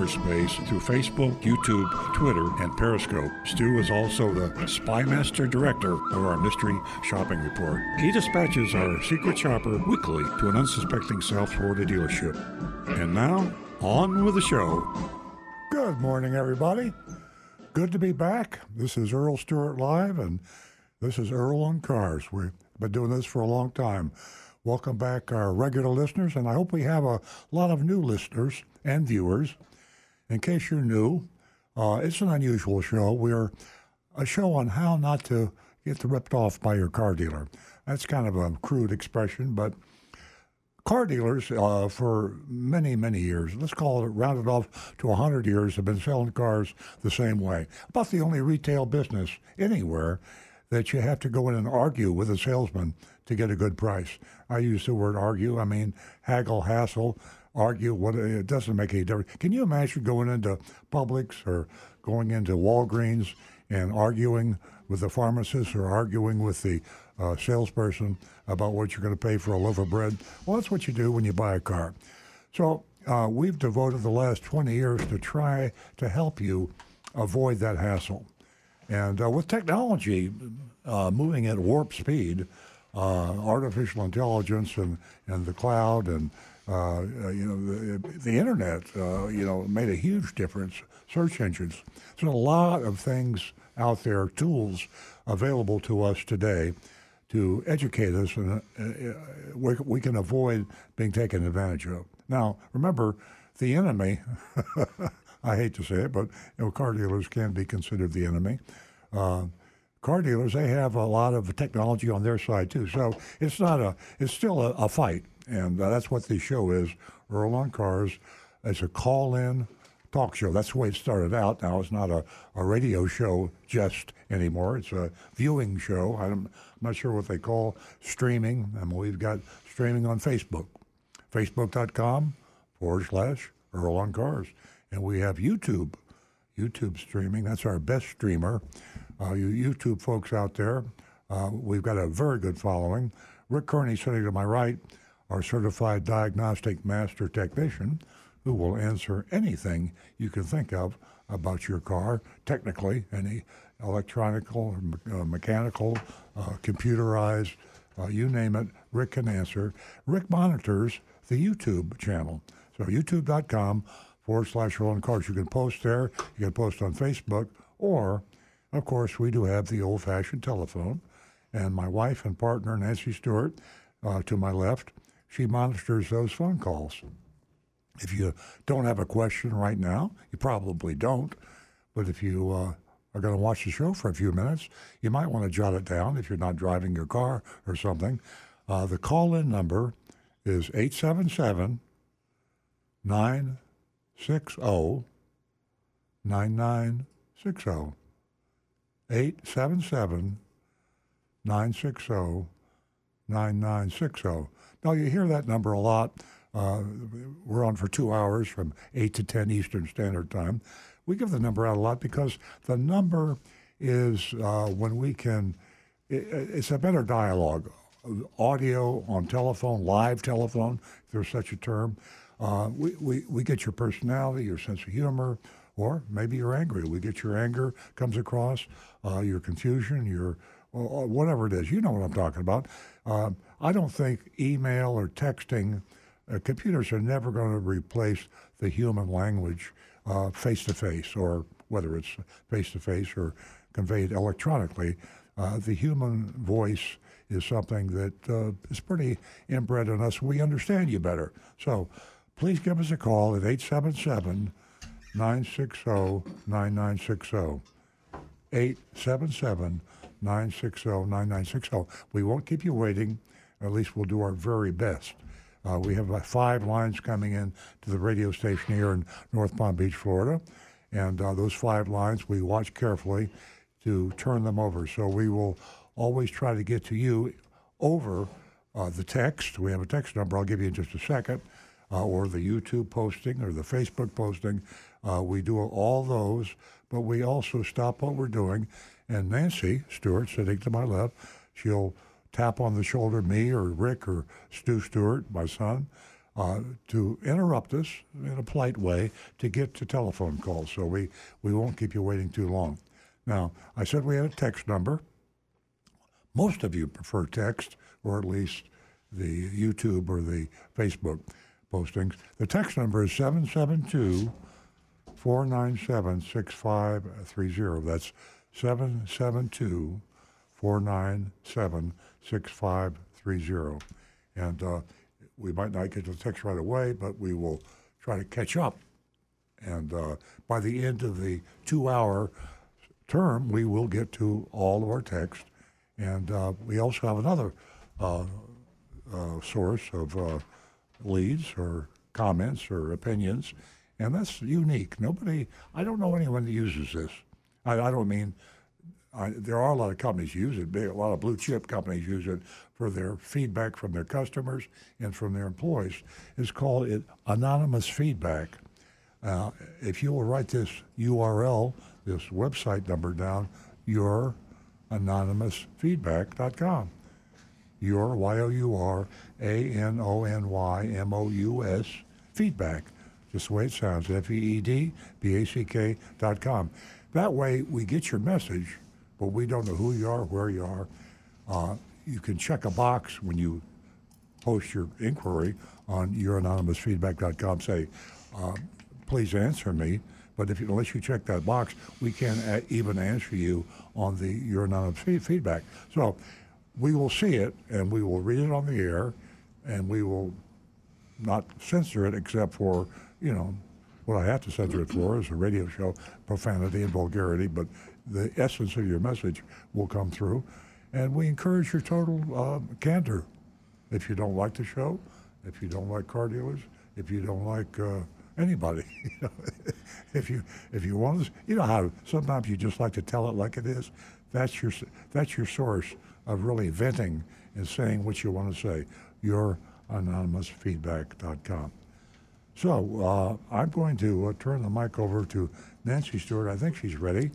cyberspace through Facebook, YouTube, Twitter, and Periscope. Stu is also the Spymaster Director of our Mystery Shopping Report. He dispatches our secret shopper weekly to an unsuspecting South Florida dealership. And now, on with the show. Good morning, everybody. Good to be back. This is Earl Stewart Live, and this is Earl on Cars. We've been doing this for a long time. Welcome back, our regular listeners, and I hope we have a lot of new listeners and viewers. In case you're new, uh, it's an unusual show. We're a show on how not to get ripped off by your car dealer. That's kind of a crude expression, but car dealers uh, for many, many years, let's call it rounded off to 100 years, have been selling cars the same way. About the only retail business anywhere that you have to go in and argue with a salesman to get a good price. I use the word argue, I mean haggle, hassle argue what it doesn't make any difference. Can you imagine going into Publix or going into Walgreens and arguing with the pharmacist or arguing with the uh, salesperson about what you're going to pay for a loaf of bread? Well, that's what you do when you buy a car. So uh, we've devoted the last 20 years to try to help you avoid that hassle. And uh, with technology uh, moving at warp speed, uh, artificial intelligence and, and the cloud and uh, uh, you know, the, the internet, uh, you know, made a huge difference. Search engines. There's a lot of things out there, tools available to us today to educate us, and uh, we, we can avoid being taken advantage of. Now, remember, the enemy. I hate to say it, but you know, car dealers can be considered the enemy. Uh, car dealers they have a lot of technology on their side too, so it's not a it's still a, a fight. And uh, that's what the show is Earl on Cars. It's a call in talk show. That's the way it started out. Now it's not a, a radio show just anymore. It's a viewing show. I'm not sure what they call streaming. I And we've got streaming on Facebook, facebook.com forward slash Earl on Cars. And we have YouTube, YouTube streaming. That's our best streamer. Uh, you YouTube folks out there, uh, we've got a very good following. Rick Kearney sitting to my right our certified diagnostic master technician who will answer anything you can think of about your car, technically, any electronical, uh, mechanical, uh, computerized, uh, you name it, Rick can answer. Rick monitors the YouTube channel. So youtube.com forward slash Earl on Cars. You can post there, you can post on Facebook, or, of course, we do have the old fashioned telephone. And my wife and partner, Nancy Stewart, uh, to my left, she monitors those phone calls. If you don't have a question right now, you probably don't, but if you uh, are going to watch the show for a few minutes, you might want to jot it down if you're not driving your car or something. Uh, the call in number is 877 960 9960. 877 960 9960. Now, you hear that number a lot. Uh, we're on for two hours from 8 to 10 Eastern Standard Time. We give the number out a lot because the number is uh, when we can, it, it's a better dialogue. Audio on telephone, live telephone, if there's such a term. Uh, we, we, we get your personality, your sense of humor, or maybe you're angry. We get your anger comes across, uh, your confusion, your whatever it is. You know what I'm talking about. Uh, I don't think email or texting, uh, computers are never going to replace the human language face to face, or whether it's face to face or conveyed electronically. Uh, the human voice is something that uh, is pretty inbred in us. We understand you better. So please give us a call at 877 960 9960. 877 960 9960. We won't keep you waiting. At least we'll do our very best. Uh, we have about five lines coming in to the radio station here in North Palm Beach, Florida. And uh, those five lines, we watch carefully to turn them over. So we will always try to get to you over uh, the text. We have a text number I'll give you in just a second, uh, or the YouTube posting or the Facebook posting. Uh, we do all those, but we also stop what we're doing. And Nancy Stewart, sitting to my left, she'll tap on the shoulder, me or Rick or Stu Stewart, my son, uh, to interrupt us in a polite way to get to telephone calls. So we, we won't keep you waiting too long. Now, I said we had a text number. Most of you prefer text, or at least the YouTube or the Facebook postings. The text number is 772 497 6530. That's 772 497 6530. And uh, we might not get to the text right away, but we will try to catch up. And uh, by the end of the two hour term, we will get to all of our text. And uh, we also have another uh, uh, source of uh, leads or comments or opinions, and that's unique. Nobody, I don't know anyone that uses this. I, I don't mean I, there are a lot of companies use it. A lot of blue chip companies use it for their feedback from their customers and from their employees. It's called it anonymous feedback. Uh, if you will write this URL, this website number down, your anonymousfeedback.com. Your Y O U R A N O N Y M O U S feedback, just the way it sounds, F E E D B A C K dot com. That way we get your message, but we don't know who you are, where you are. Uh, you can check a box when you post your inquiry on youranonymousfeedback.com. Say, uh, please answer me. But if you, unless you check that box, we can't a- even answer you on the your anonymous feed- feedback. So we will see it and we will read it on the air, and we will not censor it except for you know what I have to censor it for is a radio show, profanity and vulgarity. But the essence of your message will come through, and we encourage your total uh, candor. If you don't like the show, if you don't like car dealers, if you don't like uh, anybody, if you if you want to, you know how sometimes you just like to tell it like it is. That's your that's your source of really venting and saying what you want to say. Your anonymousfeedback.com. So uh, I'm going to uh, turn the mic over to Nancy Stewart. I think she's ready.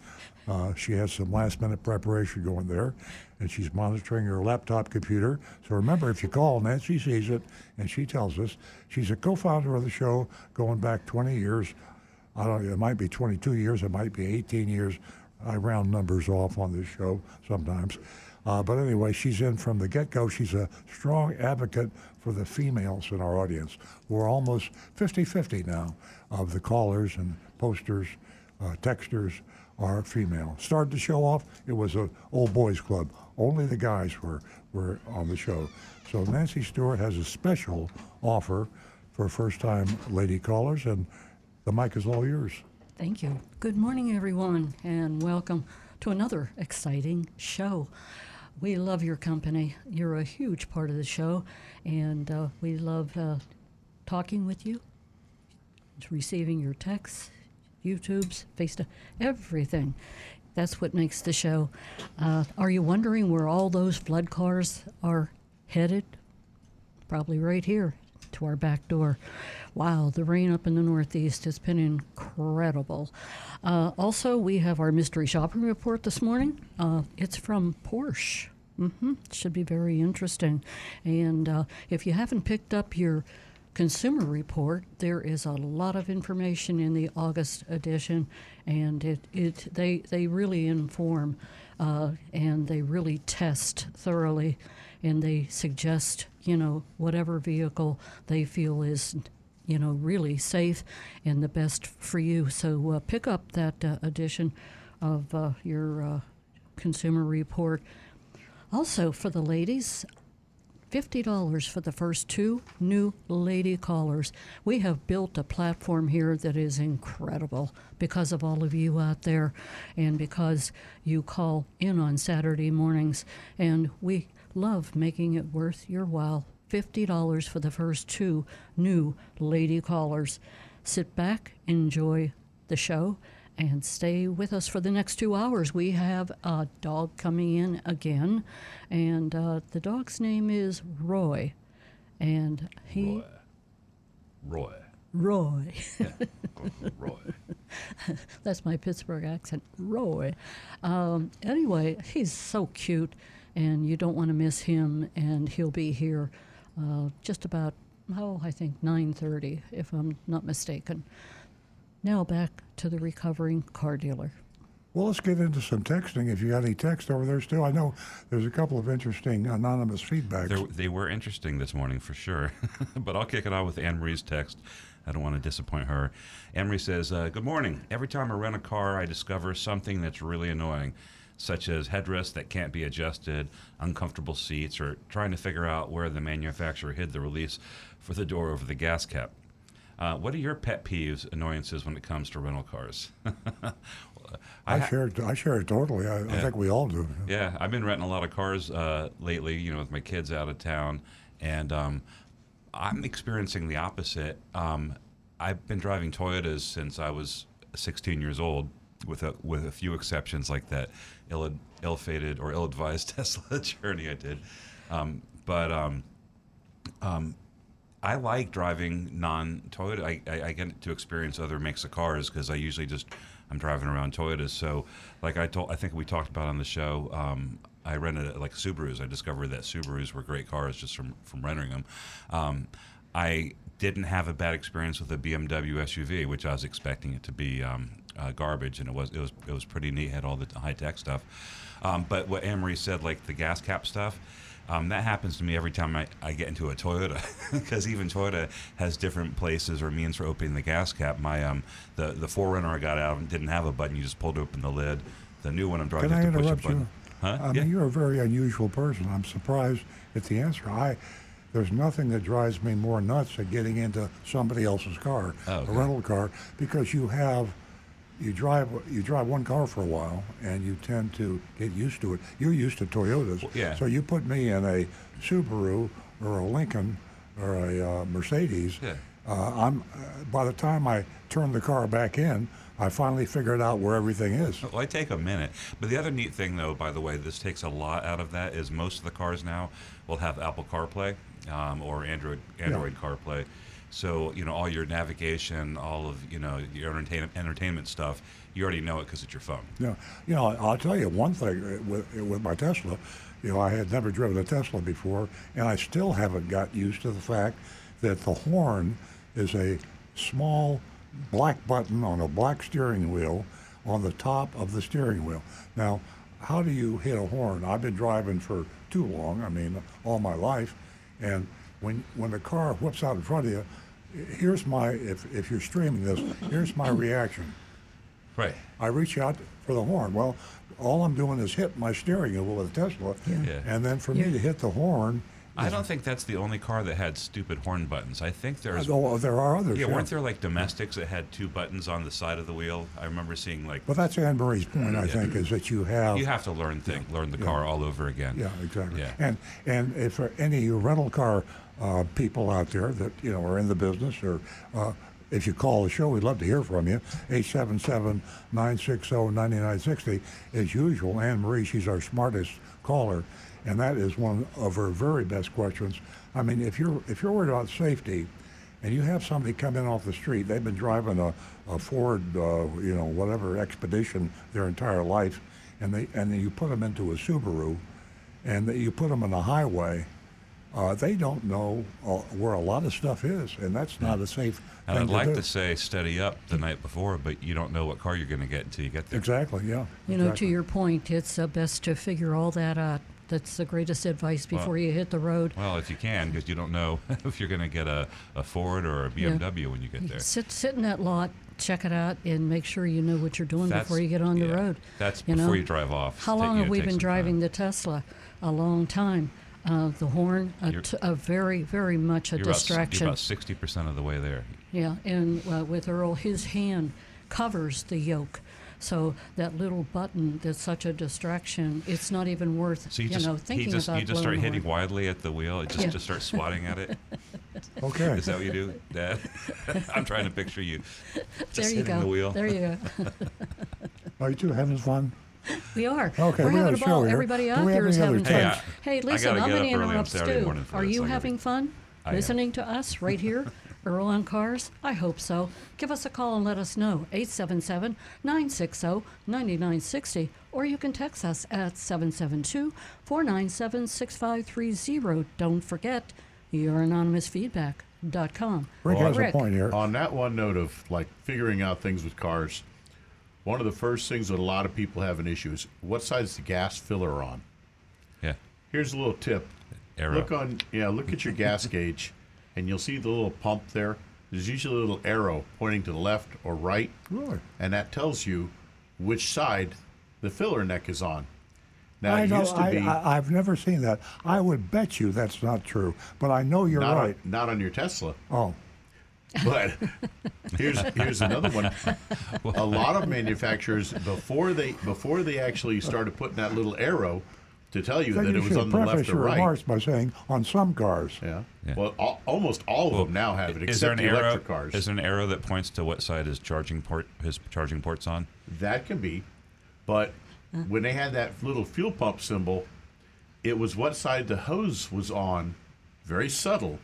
Uh, she has some last minute preparation going there, and she's monitoring her laptop computer. So remember, if you call, Nancy sees it, and she tells us. She's a co founder of the show going back 20 years. I don't it might be 22 years, it might be 18 years. I round numbers off on this show sometimes. Uh, but anyway, she's in from the get go. She's a strong advocate for the females in our audience. We're almost 50 50 now of the callers and posters, uh, texters are female. Started the show off, it was an old boys club. Only the guys were, were on the show. So Nancy Stewart has a special offer for first time lady callers, and the mic is all yours. Thank you. Good morning, everyone, and welcome to another exciting show. We love your company. You're a huge part of the show, and uh, we love uh, talking with you, receiving your texts, YouTubes, FaceTime, everything. That's what makes the show. Uh, are you wondering where all those flood cars are headed? Probably right here to our back door. Wow, the rain up in the Northeast has been incredible. Uh, also, we have our mystery shopping report this morning. Uh, it's from Porsche. hmm Should be very interesting. And uh, if you haven't picked up your consumer report, there is a lot of information in the August edition, and it, it they they really inform uh, and they really test thoroughly, and they suggest you know whatever vehicle they feel is you know really safe and the best for you. So uh, pick up that uh, edition of uh, your uh, consumer report. Also for the ladies, $50 for the first two new lady callers. We have built a platform here that is incredible because of all of you out there and because you call in on Saturday mornings. And we love making it worth your while $50 for the first two new lady callers. Sit back, enjoy the show, and stay with us for the next two hours. We have a dog coming in again, and uh, the dog's name is Roy. And he. Roy. Roy. Roy. yeah. Roy. That's my Pittsburgh accent. Roy. Um, anyway, he's so cute, and you don't want to miss him. And he'll be here uh, just about oh, I think 9:30, if I'm not mistaken. Now back to the recovering car dealer. Well, let's get into some texting. If you got any text over there still, I know there's a couple of interesting anonymous feedbacks. They're, they were interesting this morning for sure. but I'll kick it off with Anne Marie's text. I don't want to disappoint her. Anne Marie says, uh, Good morning. Every time I rent a car, I discover something that's really annoying, such as headrests that can't be adjusted, uncomfortable seats, or trying to figure out where the manufacturer hid the release for the door over the gas cap. Uh, what are your pet peeves, annoyances when it comes to rental cars? I, I share it. I share it totally. I, yeah. I, think we all do. Yeah, I've been renting a lot of cars uh, lately. You know, with my kids out of town, and um, I'm experiencing the opposite. Um, I've been driving Toyotas since I was 16 years old, with a with a few exceptions like that ill ill-fated or ill-advised Tesla journey I did. Um, but um, um, I like driving non-Toyota. I, I, I, get to experience other makes of cars because I usually just I'm driving around Toyotas. So, like I told, I think we talked about on the show. Um, I rented like Subarus. I discovered that Subarus were great cars just from from renting them. Um, I didn't have a bad experience with a BMW SUV, which I was expecting it to be um, uh, garbage, and it was it was it was pretty neat. Had all the high tech stuff. Um, but what Anne Marie said, like the gas cap stuff um, that happens to me every time I, I get into a Toyota, because even Toyota has different places or means for opening the gas cap. My um, the the 4Runner I got out didn't have a button; you just pulled open the lid. The new one I'm driving. Can I interrupt you? Huh? I yeah. mean, you're a very unusual person. I'm surprised at the answer. I there's nothing that drives me more nuts than getting into somebody else's car, oh, okay. a rental car, because you have you drive you drive one car for a while and you tend to get used to it. You're used to Toyotas, well, yeah. so you put me in a Subaru or a Lincoln or a uh, Mercedes. Yeah. Uh, I'm uh, by the time I turn the car back in, I finally figured out where everything is. Well, I take a minute, but the other neat thing, though, by the way, this takes a lot out of that. Is most of the cars now will have Apple CarPlay um, or Android Android yeah. CarPlay. So you know all your navigation, all of you know your entertainment entertainment stuff. You already know it because it's your phone. Yeah, you know I'll tell you one thing uh, with with my Tesla. You know I had never driven a Tesla before, and I still haven't got used to the fact that the horn is a small black button on a black steering wheel on the top of the steering wheel. Now, how do you hit a horn? I've been driving for too long. I mean, all my life, and when when the car whips out in front of you, here's my if if you're streaming this, here's my reaction. Right. I reach out for the horn. Well, all I'm doing is hit my steering wheel with a Tesla, yeah. Yeah. and then for me to hit the horn. I don't think that's the only car that had stupid horn buttons. I think there's. Uh, oh, there are others. Yeah, weren't there like domestics that had two buttons on the side of the wheel? I remember seeing like. Well, that's Anne Marie's point. I think is that you have. You have to learn thing, learn the car all over again. Yeah, exactly. Yeah. And and if any rental car uh, people out there that you know are in the business or uh, if you call the show, we'd love to hear from you. 877-960-9960. As usual, Anne Marie, she's our smartest caller, and that is one of her very best questions. I mean, if you're if you're worried about safety, and you have somebody come in off the street, they've been driving a, a Ford, uh, you know, whatever expedition their entire life, and they and you put them into a Subaru, and you put them on the highway uh, they don't know uh, where a lot of stuff is, and that's not a safe. And I'd to like do. to say steady up the night before, but you don't know what car you're going to get until you get there. Exactly. Yeah. You know, to your point, it's uh, best to figure all that out. That's the greatest advice before Well- you hit the road. Well, if you can, because you don't know if you're going to get a, a Ford or a BMW when you get there. Sit sit in that lot, check it out, and make sure you know what you're doing That's- before you get on the yeah, road. That's you before know? you drive off. How long have we been driving time. the Tesla? A long time. Uh, the horn, a, You're- t- a very, very much a You're about, distraction. you're about 60% of the way there. Yeah, and uh, with Earl, his hand covers the yoke. So that little button that's such a distraction, it's not even worth So you, you, just know he thinking just about you just blowing start hitting horn. wildly at the wheel. It just Yeah. just starts swatting at it. Okay. Is that what you do, Dad? I'm trying to picture you just There you hitting go. the wheel. There you go. Are you two having fun? We are. Okay, We're we got having a a ball. here. Everybody Do out we have there is having fun. Hey, I- hey, I listen, I'm get going to up early on interrupt Stu. Are you having fun listening to us right here, Earl on Cars? I hope so. Give us a call and let us know. 877 960 9960. Or you can text us at 772 497 6530. Don't forget, your anonymousfeedback.com. Rick has Rick. a point here. On that one note of like figuring out things with cars, one of the first things that a lot of people have an issue is what side is the gas filler on? Yeah. Here's a little tip. Arrow. Look on yeah, look at your gas gauge and you'll see the little pump there. There's usually a little arrow pointing to the left or right. Really? And that tells you which side the filler neck is on. Now I it know. used to I, be I, I've never seen that. I would bet you that's not true, but I know you're not, right. on, not on your Tesla. Oh, But here's here's another one. A lot of manufacturers before they before they actually started putting that little arrow to tell you then that you it was should on the preface left or right. remarks by saying on some cars. Yeah. Yeah. Well, al- almost all of Well, them now have it, is there except an the arrow? electric cars. Is there an arrow that points to what side his charging port his charging port's on? That can be, but when they had that little fuel pump symbol, it was what side the hose was on, very subtle.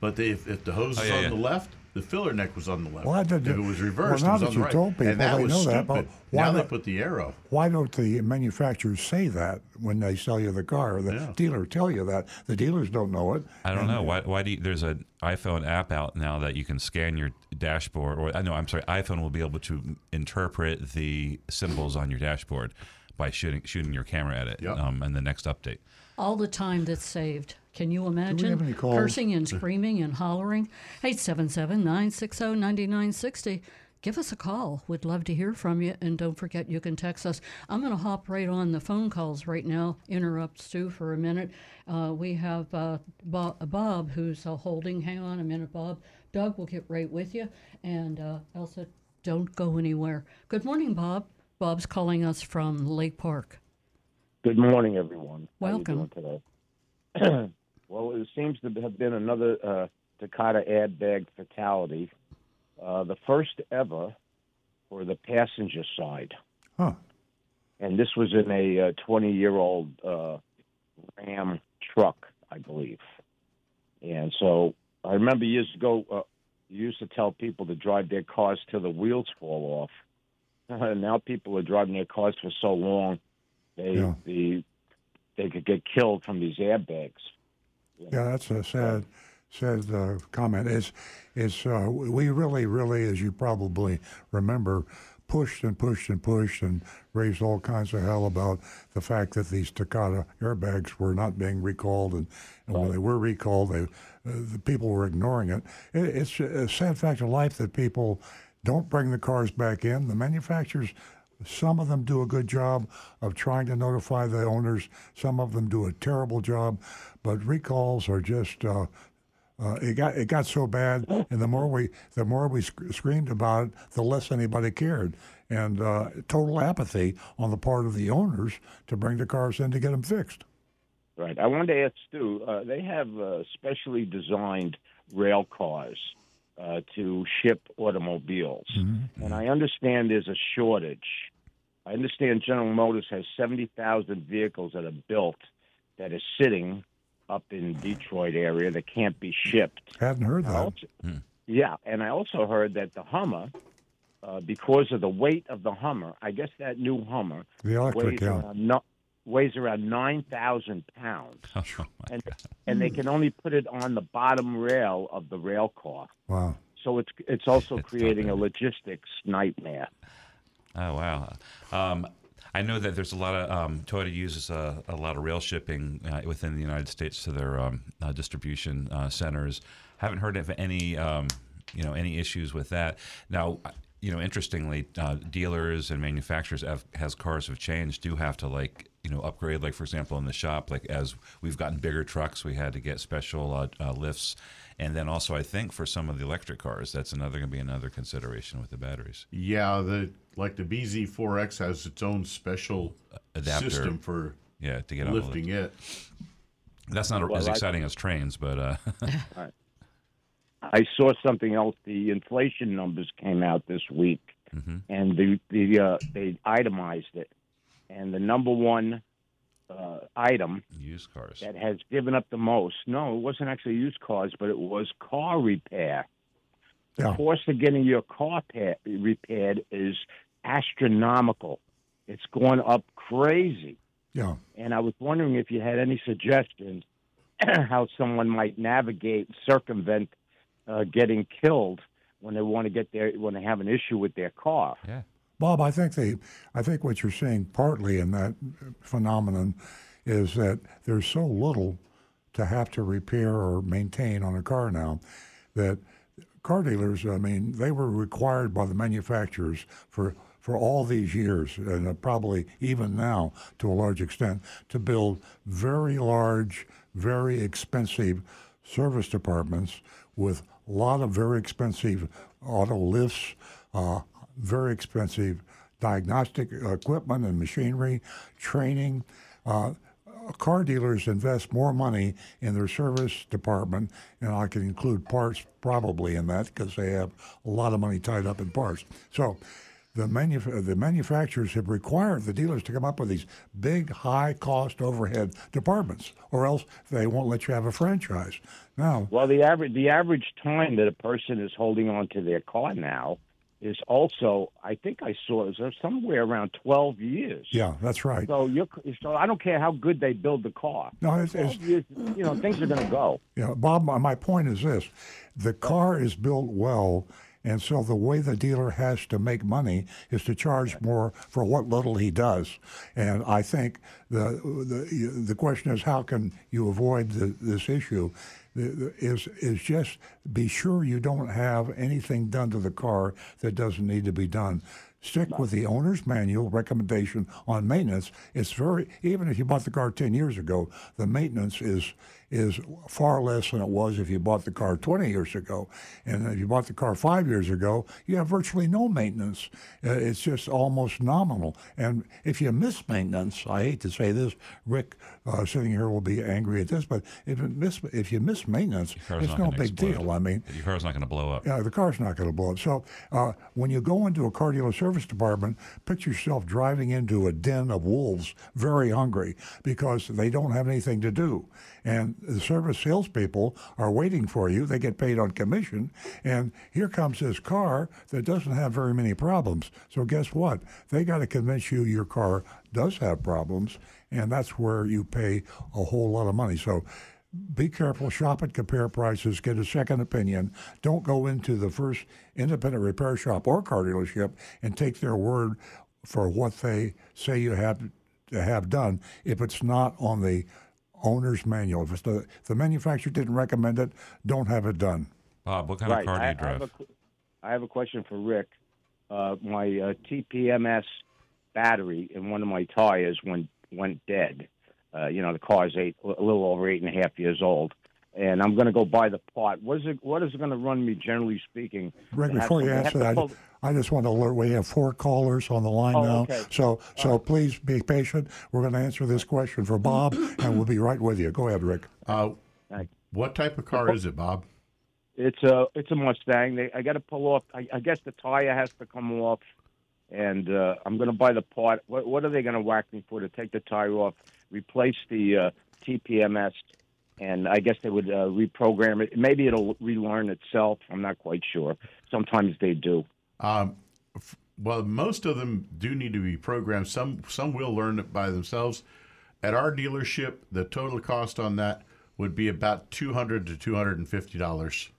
But they, if, if the hose Oh, was yeah, on yeah. the left, the filler neck was on the left. Well, I did- if it was reversed, well, now it was that on the you right. told people, and that they was know that, but why now they not- put the arrow. Why don't the manufacturers say that when they sell you the car? Or the Yeah. dealer tell you that. The dealers don't know it. I don't know why. Why do you, there's an iPhone app out now that you can scan your dashboard, or I know I'm sorry, iPhone will be able to interpret the symbols on your dashboard by shooting shooting your camera at it. Yep. Um, in the next update. All the time that's saved. Can you imagine have any calls? cursing and screaming and hollering? 877 960 9960. Give us a call. We'd love to hear from you. And don't forget, you can text us. I'm going to hop right on the phone calls right now, interrupt Stu for a minute. Uh, we have uh, Bob, Bob who's uh, holding. Hang on a minute, Bob. Doug will get right with you. And uh, Elsa, don't go anywhere. Good morning, Bob. Bob's calling us from Lake Park. Good morning, everyone. Welcome. How you doing today? well, it seems to have been another uh, Takata bag fatality, uh, the first ever for the passenger side, Huh. and this was in a 20-year-old uh, Ram truck, I believe. And so I remember years ago, uh, you used to tell people to drive their cars till the wheels fall off. now people are driving their cars for so long they Yeah. the they could get killed from these airbags. Yeah, that's a sad, sad uh, comment. It's, it's uh, we really, really, as you probably remember, pushed and pushed and pushed and raised all kinds of hell about the fact that these Takata airbags were not being recalled, and, and when they were recalled, they, uh, the people were ignoring it. it. It's a sad fact of life that people don't bring the cars back in. The manufacturers some of them do a good job of trying to notify the owners. Some of them do a terrible job, but recalls are just. Uh, uh, it got it got so bad, and the more we the more we sc- screamed about it, the less anybody cared, and uh, total apathy on the part of the owners to bring the cars in to get them fixed. Right. I wanted to ask Stu. Uh, they have uh, specially designed rail cars uh, to ship automobiles, and I understand there's a shortage. I understand General Motors has seventy thousand vehicles that are built that are sitting up in Detroit area that can't be shipped. Haven't heard that. also- Yeah, and I also heard that the Hummer, uh, because of the weight of the Hummer, I guess that new Hummer The electric, weighs yeah. around no, weighs around nine thousand pounds, Oh my and and they can only put it on the bottom rail of the rail car. Wow. So it's it's also It's creating a logistics nightmare. Oh wow! Um, I know that there's a lot of um, Toyota uses a, a lot of rail shipping uh, within the United States to their um, uh, distribution uh, centers. Haven't heard of any um, you know any issues with that. Now, you know, interestingly, uh, dealers and manufacturers have, as cars have changed do have to like you know upgrade. Like for example, in the shop, like as we've gotten bigger trucks, we had to get special uh, uh, lifts, and then also I think for some of the electric cars, that's another going to be another consideration with the batteries. Yeah, the like the BZ4X has its own special Adapter. system for Yeah, to get on the lifting it. That's not Well, as exciting as trains, but uh, I saw something else. The inflation numbers came out this week, Mhm. and the the uh, they itemized it, and the number one uh, item used cars. that has given up the most. No, it wasn't actually used cars, but it was car repair. The Yeah. cost of getting your car pa- repaired is astronomical. It's going up crazy. Yeah. And I was wondering if you had any suggestions how someone might navigate, circumvent uh, getting killed when they want to get their when they have an issue with their car. Yeah. Bob, I think the I think what you're seeing partly in that phenomenon is that there's so little to have to repair or maintain on a car now that car dealers, I mean, they were required by the manufacturers for for all these years, and probably even now to a large extent, to build very large, very expensive service departments with a lot of very expensive auto lifts, uh, very expensive diagnostic equipment and machinery, training. Uh, car dealers invest more money in their service department, and I can include parts probably in that because they have a lot of money tied up in parts. So. The, manuf- the manufacturers have required the dealers to come up with these big, high cost overhead departments, or else they won't let you have a franchise. Now, Well, the average the average time that a person is holding on to their car now is also, I think I saw was somewhere around twelve years. yeah, that's right. So you so I don't care how good they build the car. No, it's, it's, years, you know, things are going to go. Yeah, Bob, my, my point is this the car is built well, and so the way the dealer has to make money is to charge more for what little he does. And I think the the, the question is how can you avoid the, this issue? Is is just be sure you don't have anything done to the car that doesn't need to be done. Stick with the owner's manual recommendation on maintenance. It's very even if you bought the car ten years ago, the maintenance is is far less than it was if you bought the car 20 years ago. And if you bought the car five years ago, you have virtually no maintenance. Uh, it's just almost nominal. And if you miss maintenance, I hate to say this, Rick uh, sitting here will be angry at this, but if, it miss, if you miss maintenance, it's no big explode. deal. I mean, Your car's not going to blow up. yeah, the car's not going to blow up. So uh, when you go into a car dealer service department, picture yourself driving into a den of wolves, very hungry because they don't have anything to do. And the service salespeople are waiting for you. They get paid on commission. And here comes this car that doesn't have very many problems. So guess what? They got to convince you your car does have problems. And that's where you pay a whole lot of money. So be careful, shop and compare prices, get a second opinion. Don't go into the first independent repair shop or car dealership and take their word for what they say you have to have done if it's not on the owner's manual. If, it's the, if the manufacturer didn't recommend it, don't have it done. Bob, what kind right. of car do I, you I have drive? I have a question for Rick. Uh, my uh, TPMS battery in one of my tires went went dead. Uh, you know, the car's eight, a little over eight and a half years old, and I'm going to go buy the part. What is it? What is it going to run me, generally speaking? Rick, before you answer that, pull- I just want to alert we have four callers on the line Oh, now. okay. So so please be patient. We're going to answer this question for Bob, and we'll be right with you. Go ahead, Rick. Uh, what type of car is it, Bob? It's a it's a Mustang. They, I got to pull off. I, I guess the tire has to come off, and uh, I'm going to buy the part. What, what are they going to whack me for to take the tire off, replace the uh, TPMS, and I guess they would uh, reprogram it. Maybe it'll relearn itself. I'm not quite sure. Sometimes they do. Um, f- well, most of them do need to be programmed. Some some will learn it by themselves. At our dealership, the total cost on that would be about two hundred to two hundred and fifty dollars.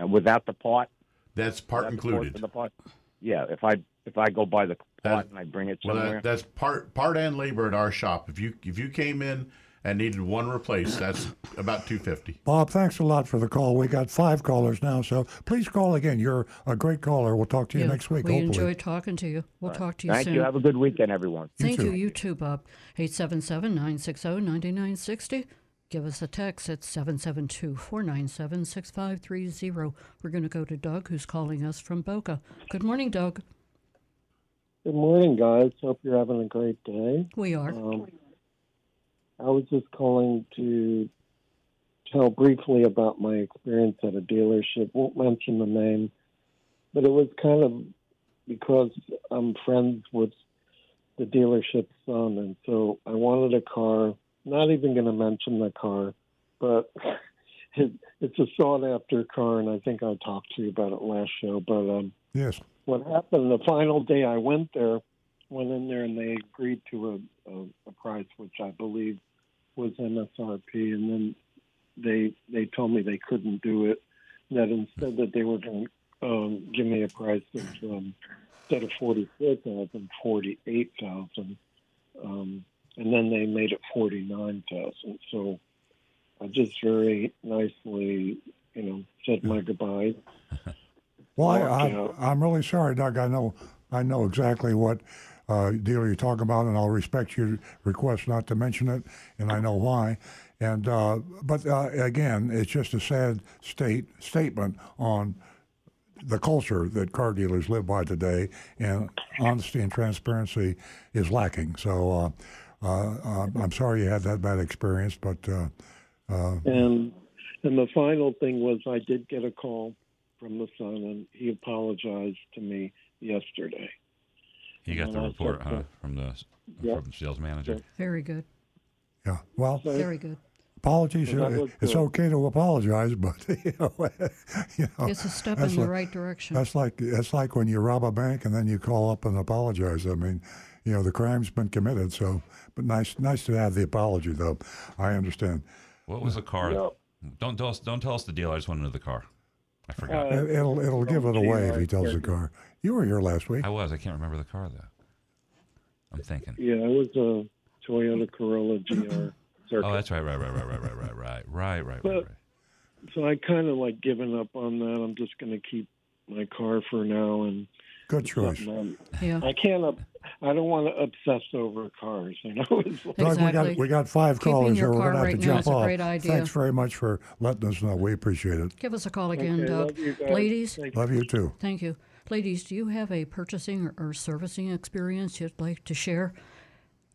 Uh, without the part, That's part without the part included. the part. Yeah, if I if I go buy the part That- and I bring it Well, somewhere. that, that's part part and labor at our shop. If you if you came in and needed one replaced. That's about 250. Bob, thanks a lot for the call. We got five callers now, so please call again. You're a great caller. We'll talk to you Yeah, next week, We hopefully. enjoyed talking to you. We'll talk to you Thank soon. you. Have a good weekend, everyone. Thank too. you. You too, Bob. 877 960 9960. Give us a text at 772 497 6530. We're going to go to Doug, who's calling us from Boca. Good morning, Doug. Good morning, guys. Hope you're having a great day. We are. Um, I was just calling to tell briefly about my experience at a dealership. Won't mention the name, but it was kind of because I'm friends with the dealership son, and so I wanted a car. Not even going to mention the car, but it, it's a sought after car, and I think I talked to you about it last show. But um, Yes. what happened the final day I went there, went in there and they agreed to a, a, a price which I believe was MSRP, and then they they told me they couldn't do it. That instead that they were going to um, give me a price of um, instead of forty four thousand, forty eight thousand, um, and then they made it forty nine thousand. So I just very nicely, you know, said my goodbyes. Well, I, I. I'm really sorry, Doug. I know, I know exactly what uh, deal you're talking about, and I'll respect your request not to mention it, and I know why. And uh, but uh, again, it's just a sad state statement on the culture that car dealers live by today, and honesty and transparency is lacking. So uh, uh, I'm sorry you had that bad experience, but uh, And and the final thing was I did get a call from the son, and he apologized to me yesterday. You got the report huh, from the Yeah. from the sales manager. Very good. yeah. Well, So, Very good. apologies. Well, that uh, was It's good. okay to apologize, but you know, you know It's a step that's in the like- right direction. That's like that's like when you rob a bank and then you call up and apologize. I mean, you know, the crime's been committed. So, but nice nice to have the apology, though. I understand. What was the car? Yeah. Don't tell us. Don't tell us the deal. I just went into the car. I forgot. Uh, It, it'll it'll give it away if he tells the can't- car. You were here last week. I was. I can't remember the car though. I'm thinking. yeah, it was a Toyota Corolla GR. Circuit. Oh, that's right. Right. Right. Right. Right. Right. Right. Right. Right. Right. But- Right. right. so I kind of like given up on that. I'm just going to keep my car for now, and Good choice. I'm- yeah. I can't. Up, I don't want to obsess over cars. You know, like- Doug, we Exactly. got we got five Keeping callers here. We're gonna have right to jump off. great idea. Thanks very much for letting us know. We appreciate it. Give us a call again, Okay, Doug. love you guys. Ladies, Thank Love you too. Thank you. Ladies, do you have a purchasing or, servicing experience you'd like to share?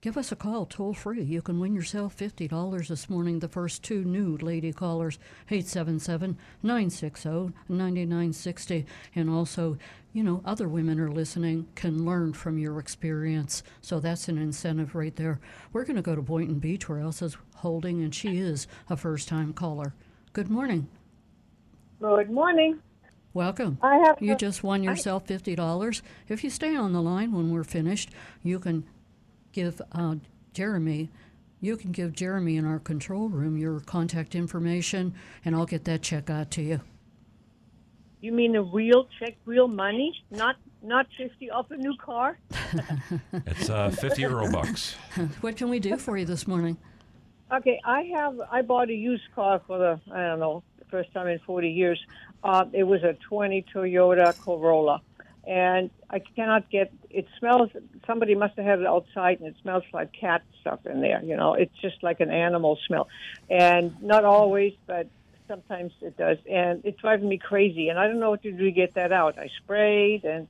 Give us a call toll free. You can win yourself $50 this morning. The first two new lady callers, 877 960 9960. And also, you know, other women are listening, can learn from your experience. So that's an incentive right there. We're going to go to Boynton Beach where Elsa's holding, and she is a first time caller. Good morning. Good morning. Welcome. I have You a- just won yourself fifty dollars. If you stay on the line when we're finished, you can give uh, Jeremy. You can give Jeremy in our control room your contact information, and I'll get that check out to you. You mean a real check, real money, not not fifty off a new car? It's uh, 50 euro bucks. What can we do for you this morning? Okay, I have. I bought a used car for the I don't know the first time in forty years. Uh, it was a twenty Toyota Corolla, and I cannot get. It smells. Somebody must have had it outside, and it smells like cat stuff in there. You know, it's just like an animal smell, and not always, but sometimes it does, and it's driving me crazy. And I don't know what to do to get that out. I sprayed, and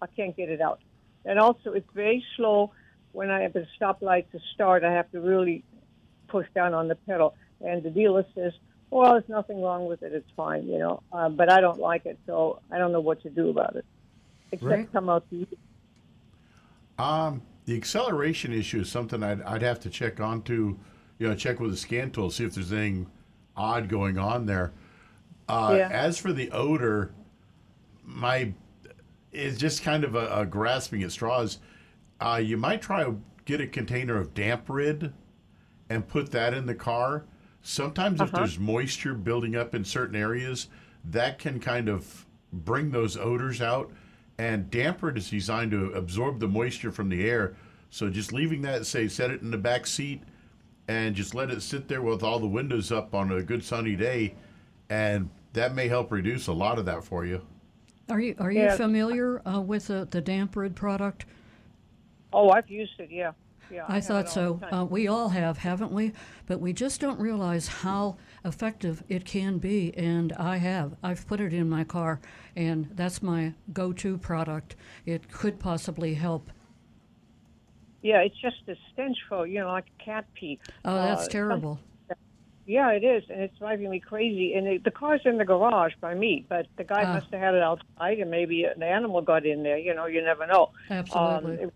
I can't get it out. And also, it's very slow. When I have a stoplight to start, I have to really push down on the pedal. And the dealer says, well, there's nothing wrong with it. It's fine, you know. Uh, but I don't like it, so I don't know what to do about it. Except Right. come out to you. Um, the acceleration issue is something I'd, I'd have to check onto, you know, check with the scan tool, see if there's anything odd going on there. Uh, Yeah. As for the odor, my it's just kind of a, a grasping at straws. Uh, you might try to get a container of DampRid and put that in the car. Sometimes if there's moisture building up in certain areas, that can kind of bring those odors out. And DampRid is designed to absorb the moisture from the air. So just leaving that, say, set it in the back seat, and just let it sit there with all the windows up on a good sunny day, and that may help reduce a lot of that for you. Are you are you Yeah. familiar uh, with the, the DampRid product? Oh, I've used it. Yeah, yeah. I have thought so. Uh, we all have, haven't we? But we just don't realize how effective it can be. And I have. I've put it in my car, and that's my go to product. It could possibly help. yeah, it's just a stench for you know like cat pee. Oh, that's Uh, terrible. Yeah, it is, and it's driving me crazy. And it, the car's in the garage by me, but the guy Ah. must have had it outside, and maybe an animal got in there. You know, you never know. Absolutely. Um, it,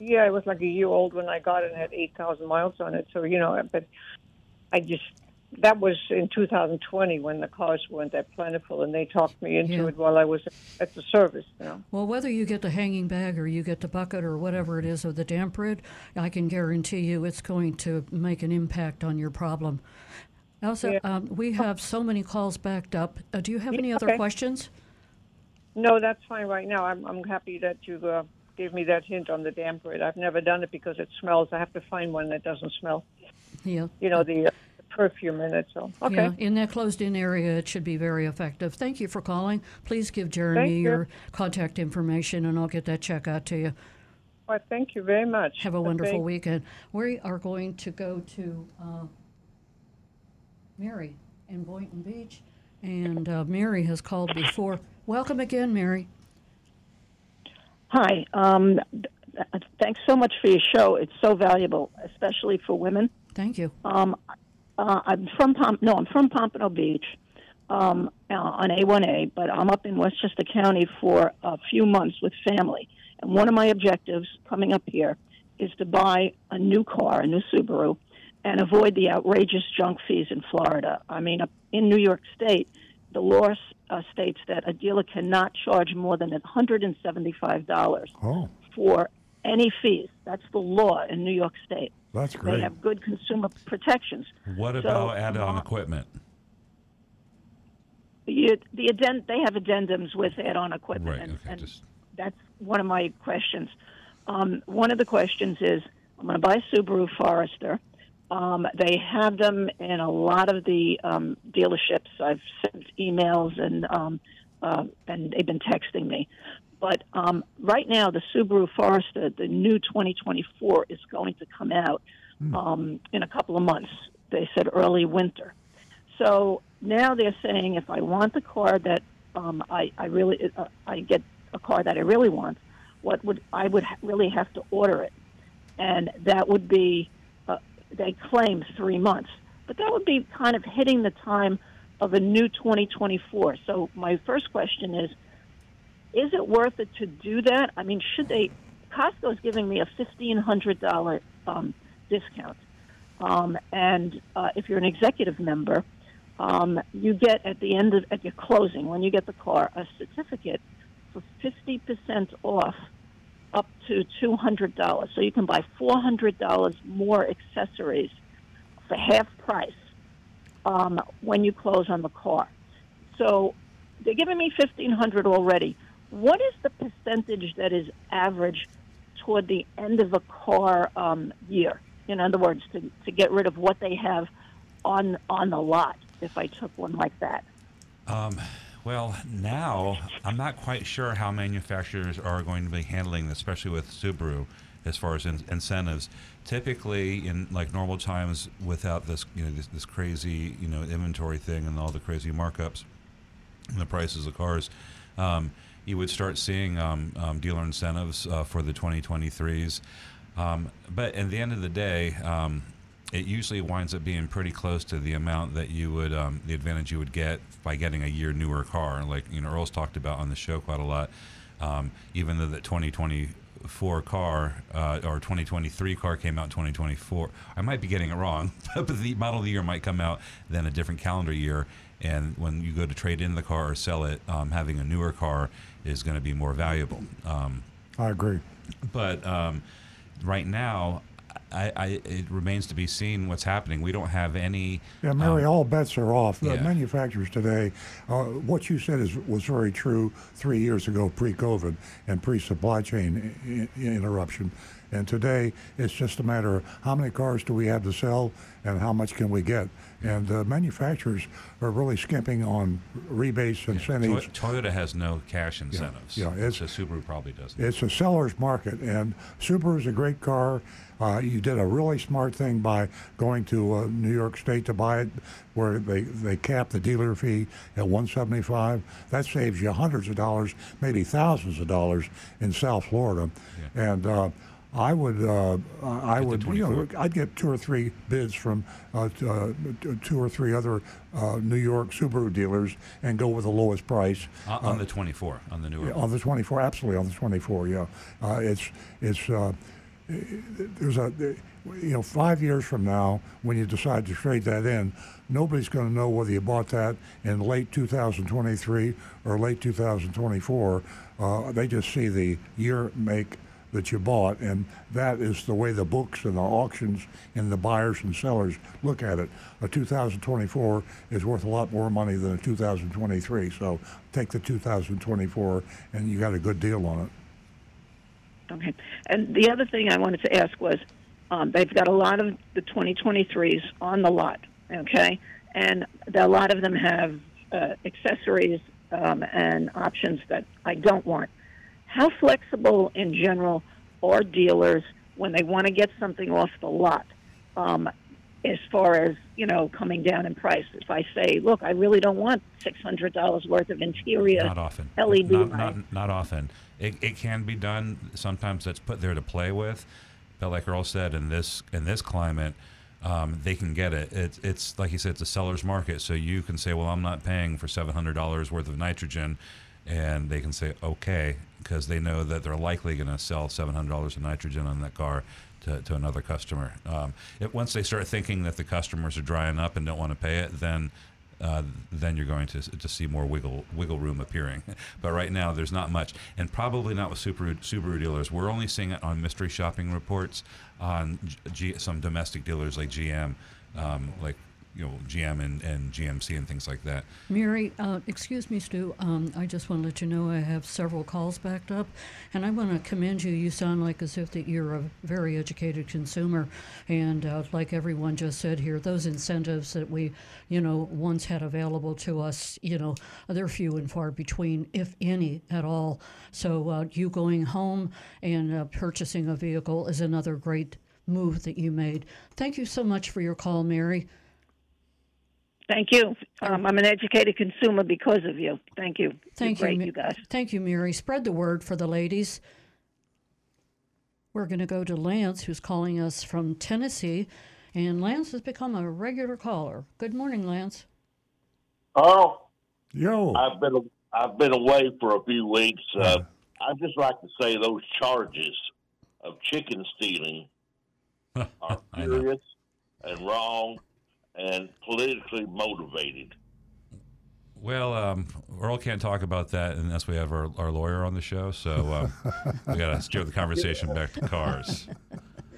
yeah, it was like a year old when I got it and had 8,000 miles on it. So, you know, but I just, that was in 2020 when the cars weren't that plentiful, and they talked me into Yeah. it while I was at the service, you know. Well, whether you get the hanging bag or you get the bucket or whatever it is of the DampRid, I can guarantee you it's going to make an impact on your problem. Elsa, Yeah. um, we have so many calls backed up. Uh, do you have any other okay. questions? No, that's fine right now. I'm, I'm happy that you uh, gave me that hint on the DampRid. I've never done it because it smells. I have to find one that doesn't smell. Yeah. You know, the, uh, perfume in it. So, okay. Yeah, in that closed-in area, it should be very effective. Thank you for calling. Please give Jeremy you. your contact information, and I'll get that check out to you. Well, thank you very much. Have a wonderful Thank- weekend. We are going to go to uh, Mary in Boynton Beach, and uh, Mary has called before. Welcome again, Mary. Hi. Um, th- th- thanks so much for your show. It's so valuable, especially for women. Thank you. Um, uh, I'm from Pomp. No, I'm from Pompano Beach um, uh, on A1A, but I'm up in Westchester County for a few months with family. And one of my objectives coming up here is to buy a new car, a new Subaru, and avoid the outrageous junk fees in Florida. I mean, in New York State, the law uh, states that a dealer cannot charge more than $175 Oh, for any fees. That's the law in New York State. that's great. They have good consumer protections. What So, about add-on uh, equipment? You, the addend- they have addendums with add-on equipment, Right. and, Okay. and Just that's one of my questions. Um, one of the questions is, I'm going to buy a Subaru Forester. Um, they have them in a lot of the um, dealerships. I've sent emails and um, uh, and they've been texting me. But um, right now, the Subaru Forester, the new 2024, is going to come out um, in a couple of months. They said early winter. So now they're saying if I want the car that um, I, I really uh, I get a car that I really want, what would I would ha- really have to order it, and that would be they claim three months, but that would be kind of hitting the time of a new 2024. So my first question is, is it worth it to do that? I mean, should they? Costco is giving me a fifteen hundred dollar um, discount, um, and uh, if you're an executive member, um, you get at the end of at your closing when you get the car a certificate for fifty percent off up to two hundred dollars. So you can buy four hundred dollars more accessories for half price um, when you close on the car. So they're giving me fifteen hundred already. What is the percentage that is average toward the end of a car um, year? In other words, to, to get rid of what they have on on the lot. If I took one like that, Um, well, now I'm not quite sure how manufacturers are going to be handling, this, especially with Subaru, as far as in- incentives. Typically, in like normal times, without this, you know, this, this crazy, you know, inventory thing and all the crazy markups and the prices of cars, um, you would start seeing um, um, dealer incentives uh, for the 2023s. Um, but at the end of the day, um, it usually winds up being pretty close to the amount that you would, um, the advantage you would get by getting a year newer car. Like you know, Earl's talked about on the show quite a lot. Um, even though the 2024 car uh, or 2023 car came out in 2024, I might be getting it wrong, but the model of the year might come out then a different calendar year. And when you go to trade in the car or sell it, um, having a newer car is going to be more valuable. Um, I agree. but um, right now, I, I, it remains to be seen what's happening. We don't have any. Yeah, Mary, um, all bets are off. The yeah. manufacturers today, uh, what you said is was very true three years ago, pre-COVID and pre-supply chain interruption. And today, it's just a matter of how many cars do we have to sell and how much can we get. And uh, manufacturers are really skimping on rebates, Toy- incentives. Toyota has no cash incentives. yeah, it's- so Subaru probably doesn't. It's a seller's market, and Subaru is a great car. Uh, you did a really smart thing by going to uh, New York State to buy it, where they, they cap the dealer fee at 175. That saves you hundreds of dollars, maybe thousands of dollars in South Florida. And uh, I would, uh, I would, you know, I'd get two or three bids from uh, uh, two or three other uh, New York Subaru dealers and go with the lowest price. on, on the 24, on the newer. Yeah, on the 24, absolutely on the 24. Yeah, uh, it's it's uh, there's a you know five years from now when you decide to trade that in, nobody's going to know whether you bought that in late 2023 or late 2024. Uh, they just see the year make that you bought, and that is the way the books and the auctions and the buyers and sellers look at it. A 2024 is worth a lot more money than a 2023, so take the 2024, and you got a good deal on it. Okay. And the other thing I wanted to ask was um, they've got a lot of the 2023s on the lot, okay? And a lot of them have uh, accessories um, and options that I don't want. How flexible in general are dealers when they want to get something off the lot? Um, as far as you know, coming down in price. If I say, "Look, I really don't want six hundred dollars worth of interior Not often. LED Not, light," not, not often. It, it can be done. Sometimes that's put there to play with. But like Earl said, in this in this climate, um, they can get it. It's it's like he said, it's a seller's market. So you can say, well, I'm not paying for seven hundred dollars worth of nitrogen, and they can say, okay, because they know that they're likely going to sell seven hundred dollars of nitrogen on that car. To, to another customer. Um, if, once they start thinking that the customers are drying up and don't want to pay it, then uh, then you're going to to see more wiggle wiggle room appearing. But right now, there's not much, and probably not with Subaru Subaru dealers. We're only seeing it on mystery shopping reports on G, some domestic dealers like GM, um, like you know GM and, and GMC and things like that. Mary, uh, excuse me, Stu. Um, I just want to let you know I have several calls backed up, and I want to commend you. You sound like as if that you're a very educated consumer, and uh, like everyone just said here, those incentives that we, you know, once had available to us, you know, they're few and far between, if any at all. So uh, you going home and uh, purchasing a vehicle is another great move that you made. Thank you so much for your call, Mary. Thank you. Um, I'm an educated consumer because of you. Thank you. Thank You're you, great, Ma- you guys. Thank you, Mary. Spread the word for the ladies. We're going to go to Lance, who's calling us from Tennessee, and Lance has become a regular caller. Good morning, Lance. Oh, Yo, I've been I've been away for a few weeks. Uh, I'd just like to say those charges of chicken stealing are I know. serious and wrong and politically motivated. Well, um, Earl can't talk about that unless we have our, our lawyer on the show. So um, we got to steer the conversation back to cars.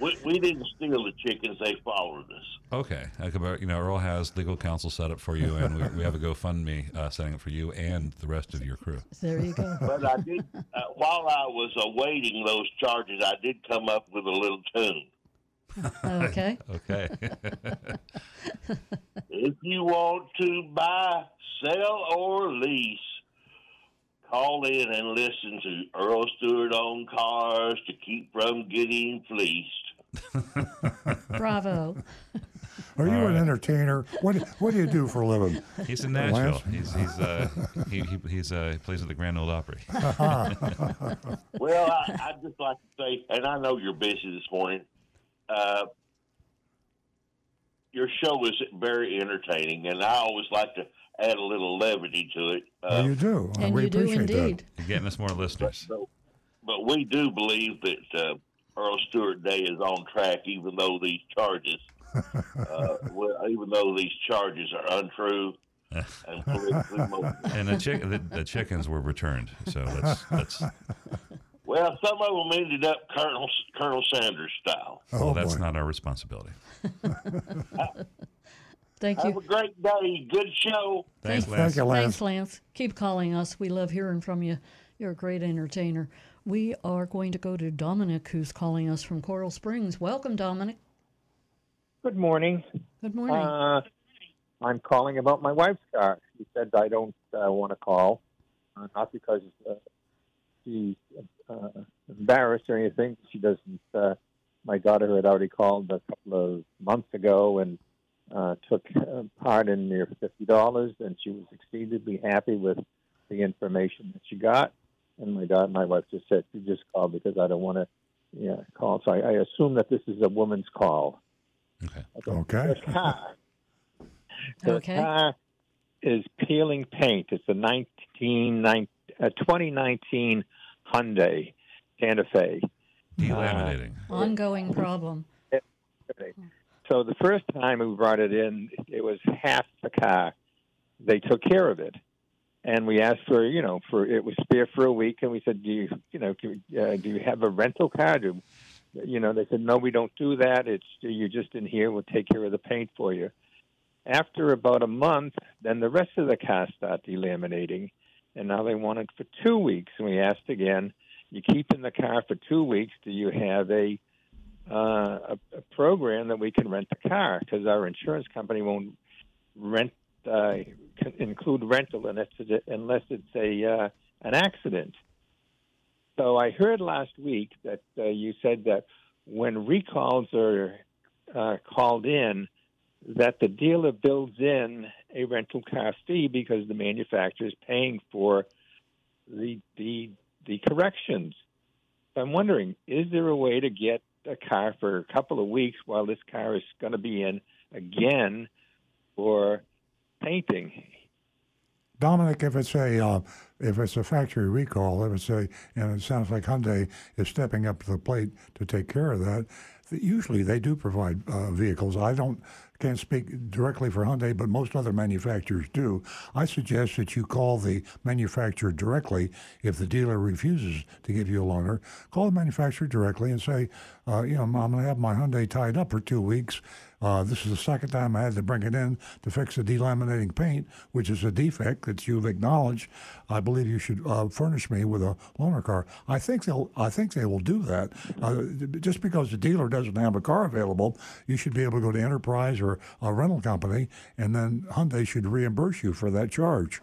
We, we didn't steal the chickens; they followed us. Okay, Like about- you know, Earl has legal counsel set up for you, and we, we have a GoFundMe uh, setting up for you and the rest of your crew. There you go. But I did, uh, while I was awaiting those charges, I did come up with a little tune. Okay. Okay. If you want to buy, sell, or lease, call in and listen to Earl Stewart on cars to keep from getting fleeced. Bravo. are you all an entertainer? What what do you do for a living? He's in Nashville. Lance? He's he's uh, he, he he's uh, he plays at the Grand Ole Opry. Well, I, I'd just like to say, and I know you're busy this morning. Uh, your show is very entertaining, and I always like to add a little levity to it. Uh, Oh, you do. And we you do appreciate indeed. You're getting us more listeners. but, but we do believe that uh, Earl Stewart Day is on track, even though these charges, uh, well, even though these charges are untrue and. And the, chick, the, the chickens were returned. So let's let's Well, Well, some of them ended up Colonel Colonel Sanders style. Oh, well, that's boy. not our responsibility. Thank you. Have a great day. Good show. Thanks, Thank- Lance. Thank you, Lance. Thanks, Lance. Keep calling us. We love hearing from you. You're a great entertainer. We are going to go to Dominic, who's calling us from Coral Springs. Welcome, Dominic. Good morning. Good morning. Uh, I'm calling about my wife's car. She said I don't uh, want to call, uh, not because uh, she's uh, embarrassed or anything. She doesn't. Uh, my daughter had already called a couple of months ago and uh, took uh, part in their fifty dollars, and she was exceedingly happy with the information that she got. And my daughter, my wife, just said, "You just call because I don't want to, yeah, call." So I, I assume that this is a woman's call. Okay. Okay. The car. The Okay. car is peeling paint. It's a 19, nine- uh, 2019 Hyundai Santa Fe. Delaminating. Ongoing problem. So the first time we brought it in, it was half the car. They took care of it, and we asked for you know for it was spare for a week, and we said, do you you know do, uh, do you have a rental car? Do you know? They said no, we don't do that. It's you're just in here. We'll take care of the paint for you. After about a month, then the rest of the car started delaminating, and now they want it for two weeks. And we asked again, you keep in the car for two weeks. Do you have a uh, a, a program that we can rent the car because our insurance company won't rent uh, include rental unless it's a, unless it's a uh, an accident. So I heard last week that uh, you said that when recalls are uh, called in, that the dealer builds in a rental car fee because the manufacturer is paying for the the the corrections. I'm wondering, is there a way to get a car for a couple of weeks while this car is going to be in again for painting? Dominic, if it's a uh, if it's a factory recall, if it's a and it sounds like Hyundai is stepping up to the plate to take care of that. Usually, they do provide uh, vehicles. I don't can't speak directly for Hyundai, but most other manufacturers do. I suggest that you call the manufacturer directly if the dealer refuses to give you a loaner. Call the manufacturer directly and say, uh, you know, I'm going to have my Hyundai tied up for two weeks. Uh, this is the second time I had to bring it in to fix the delaminating paint, which is a defect that you've acknowledged. I believe you should uh, furnish me with a loaner car. I think they'll. I think they will do that. Uh, just because the dealer doesn't have a car available, you should be able to go to Enterprise or a rental company, and then Hyundai should reimburse you for that charge.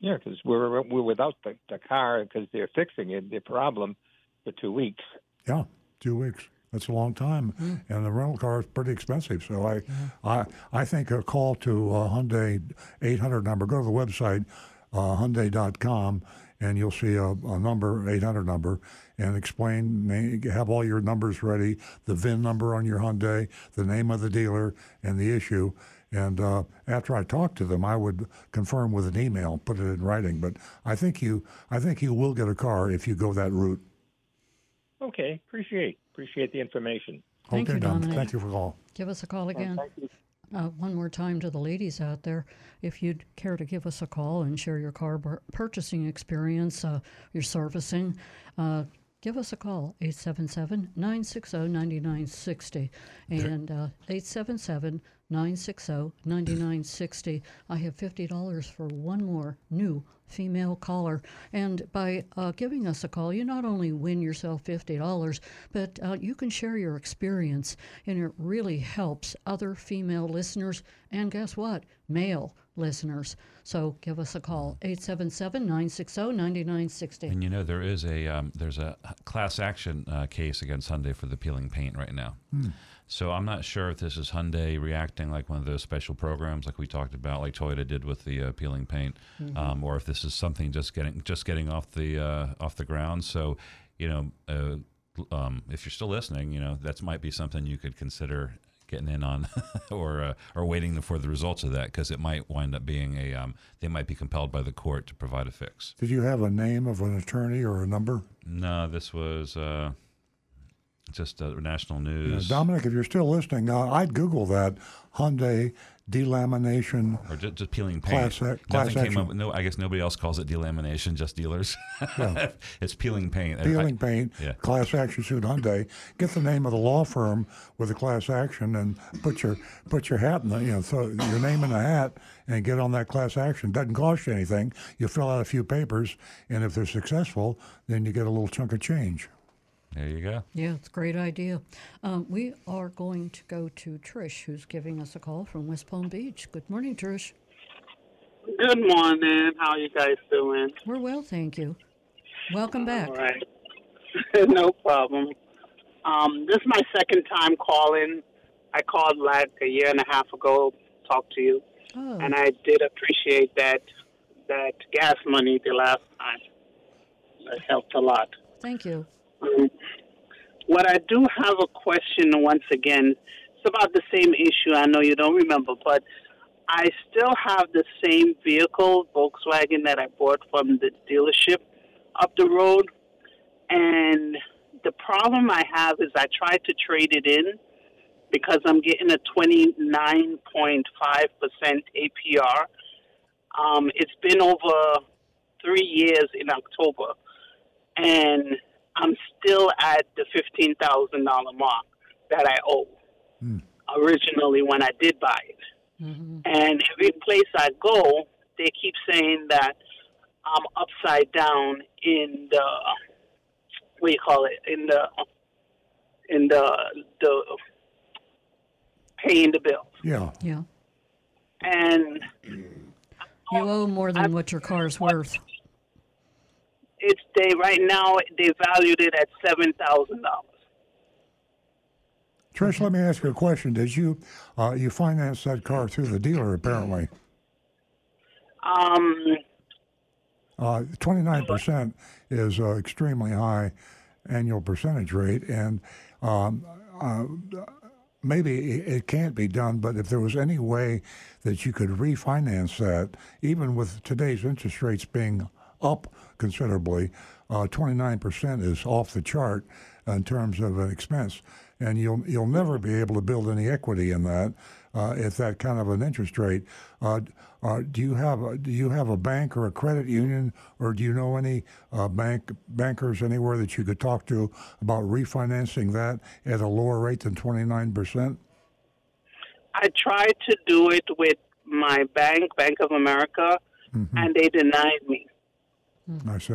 Yeah, because we're we're without the, the car because they're fixing it, the problem for two weeks. Yeah, two weeks. That's a long time, and the rental car is pretty expensive. So I, I, I think a call to uh, Hyundai 800 number. Go to the website, uh, Hyundai.com, and you'll see a, a number 800 number, and explain. Have all your numbers ready, the VIN number on your Hyundai, the name of the dealer, and the issue. And uh, after I talk to them, I would confirm with an email, put it in writing. But I think you, I think you will get a car if you go that route. Okay, appreciate appreciate the information. Thank okay, you, Don. Dominic. Thank you for calling. Give us a call again. Thank you. Uh, one more time to the ladies out there, if you'd care to give us a call and share your car bur- purchasing experience, uh, your servicing, uh, give us a call 877-960-9960 and uh, 877-960-9960. I have $50 for one more new female caller. And by uh, giving us a call, you not only win yourself $50, but uh, you can share your experience, and it really helps other female listeners. And guess what? Male listeners. So give us a call 877-960-9960. And you know there is a um, there's a class action uh, case against Hyundai for the peeling paint right now. So I'm not sure if this is Hyundai reacting like one of those special programs like we talked about, like Toyota did with the uh, peeling paint, um, or if this is something just getting just getting off the uh, off the ground. So you know, uh, um, if you're still listening, you know that might be something you could consider getting in on or uh, or waiting for the results of that because it might wind up being a um, they might be compelled by the court to provide a fix. Did you have a name of an attorney or a number? No, this was uh, just uh, national Yeah, news. Dominic, if you're still listening, uh, I'd Google that Hyundai delamination. or just, just peeling paint. Class class came up. No, I guess nobody else calls it delamination. Just dealers. Yeah. it's peeling paint. Peeling I- paint, Yeah. class action suit Hyundai. Get the name of the law firm with the class action and put your put your hat in the you know throw your name in the hat and get on that class action. Doesn't cost you anything. You fill out a few papers, and if they're successful, then you get a little chunk of change. There you go. Yeah, it's a great idea. Um, we are going to go to Trish, who's giving us a call from West Palm Beach. Good morning, Trish. Good morning. How are you guys doing? We're well, thank you. Welcome back. All right. no problem. Um, this is my second time calling. I called like a year and a half ago, talked to you, Oh, and I did appreciate that that gas money the last time. It helped a lot. thank you. What I do have a question once again. It's about the same issue. I know you don't remember, but I still have the same vehicle, Volkswagen, that I bought from the dealership up the road. And the problem I have is I tried to trade it in because I'm getting a 29.5% APR. Um, it's been over three years in October, and I'm still at the $15,000 mark that I owe hmm. originally when I did buy it. Mm-hmm. And every place I go, they keep saying that I'm upside down in the what do you call it in the in the the paying the bills. Yeah. Yeah. And You owe more than what your car's worth. Right now they valued it at seven thousand dollars. Trish, let me ask you a question. Did you uh, you finance that car through the dealer? Apparently, Um, twenty nine percent is uh, extremely high annual percentage rate, and um, uh, maybe it can't be done. But if there was any way that you could refinance that, even with today's interest rates being up considerably, nine percent is off the chart in terms of an expense, and you'll you'll never be able to build any equity in that uh, at that kind of an interest rate. Uh, uh, do you have a, do you have a bank or a credit union, or do you know any uh, bank bankers anywhere that you could talk to about refinancing that at a lower rate than twenty nine percent? I tried to do it with my bank, Bank of America, and they denied me. I see.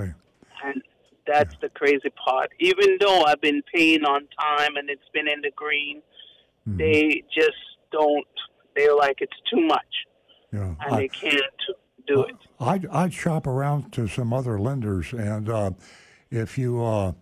And that's the crazy part. Even though I've been paying on time and it's been in the green, they just don't. They're like it's too much, Yeah. and they can't do it. I'd, I'd shop around to some other lenders, and uh, if you uh,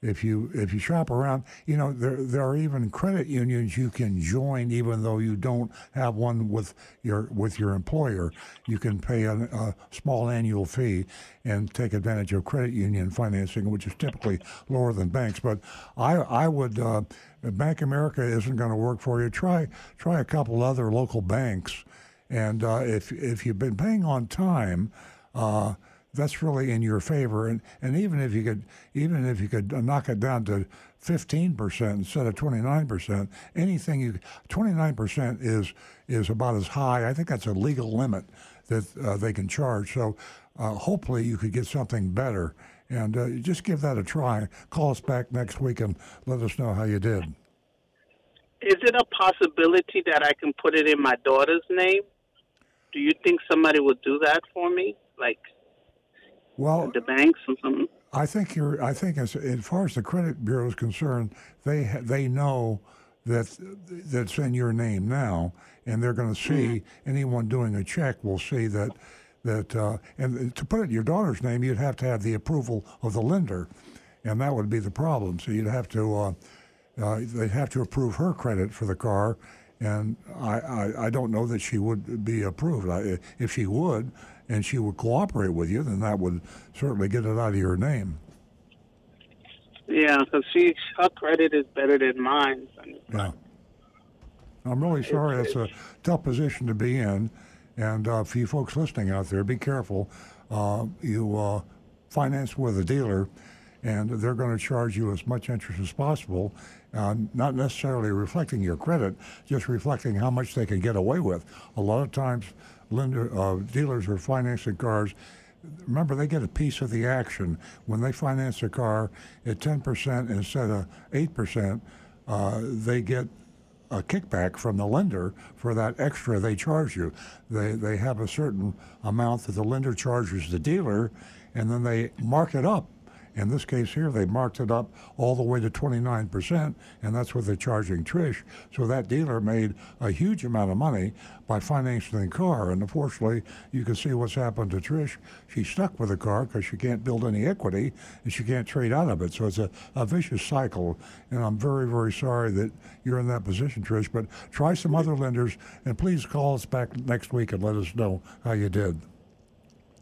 if you if you shop around, you know there there are even credit unions you can join, even though you don't have one with your with your employer. You can pay a, a small annual fee and take advantage of credit union financing, which is typically lower than banks. But I I would. Uh, Bank America isn't going to work for you. Try try a couple other local banks, and uh, if if you've been paying on time, uh, that's really in your favor. And and even if you could even if you could knock it down to fifteen percent instead of twenty nine percent, anything you twenty nine percent is is about as high. I think that's a legal limit that uh, they can charge. So uh, hopefully you could get something better. And uh, just give that a try. Call us back next week and let us know how you did. Is it a possibility that I can put it in my daughter's name? Do you think somebody would do that for me, like Well, the banks or something? I think you're. I think as as far as the credit bureau is concerned, they ha- they know that that's in your name now, and they're going to see anyone doing a check will see that that uh, and to put it in your daughter's name, you'd have to have the approval of the lender, and that would be the problem. So you'd have to uh, uh, they'd have to approve her credit for the car, and I, I, I don't know that she would be approved. I, if she would, and she would cooperate with you, then that would certainly get it out of your name. Yeah, because she her credit is better than mine. Yeah. I'm really sorry. It's a tough position to be in. And uh, for you folks listening out there, be careful. Uh, you uh, finance with a dealer, and they're going to charge you as much interest as possible, uh, not necessarily reflecting your credit, just reflecting how much they can get away with. A lot of times, lender uh, dealers are financing cars. Remember, they get a piece of the action when they finance a car at 10% instead of 8%. Uh, they get a kickback from the lender for that extra they charge you. They, they have a certain amount that the lender charges the dealer, and then they mark it up in this case here, they marked it up all the way to 29%, and that's what they're charging Trish. So that dealer made a huge amount of money by financing the car. And unfortunately, you can see what's happened to Trish. She's stuck with the car because she can't build any equity and she can't trade out of it. So it's a, a vicious cycle. And I'm very, very sorry that you're in that position, Trish. But try some other lenders and please call us back next week and let us know how you did.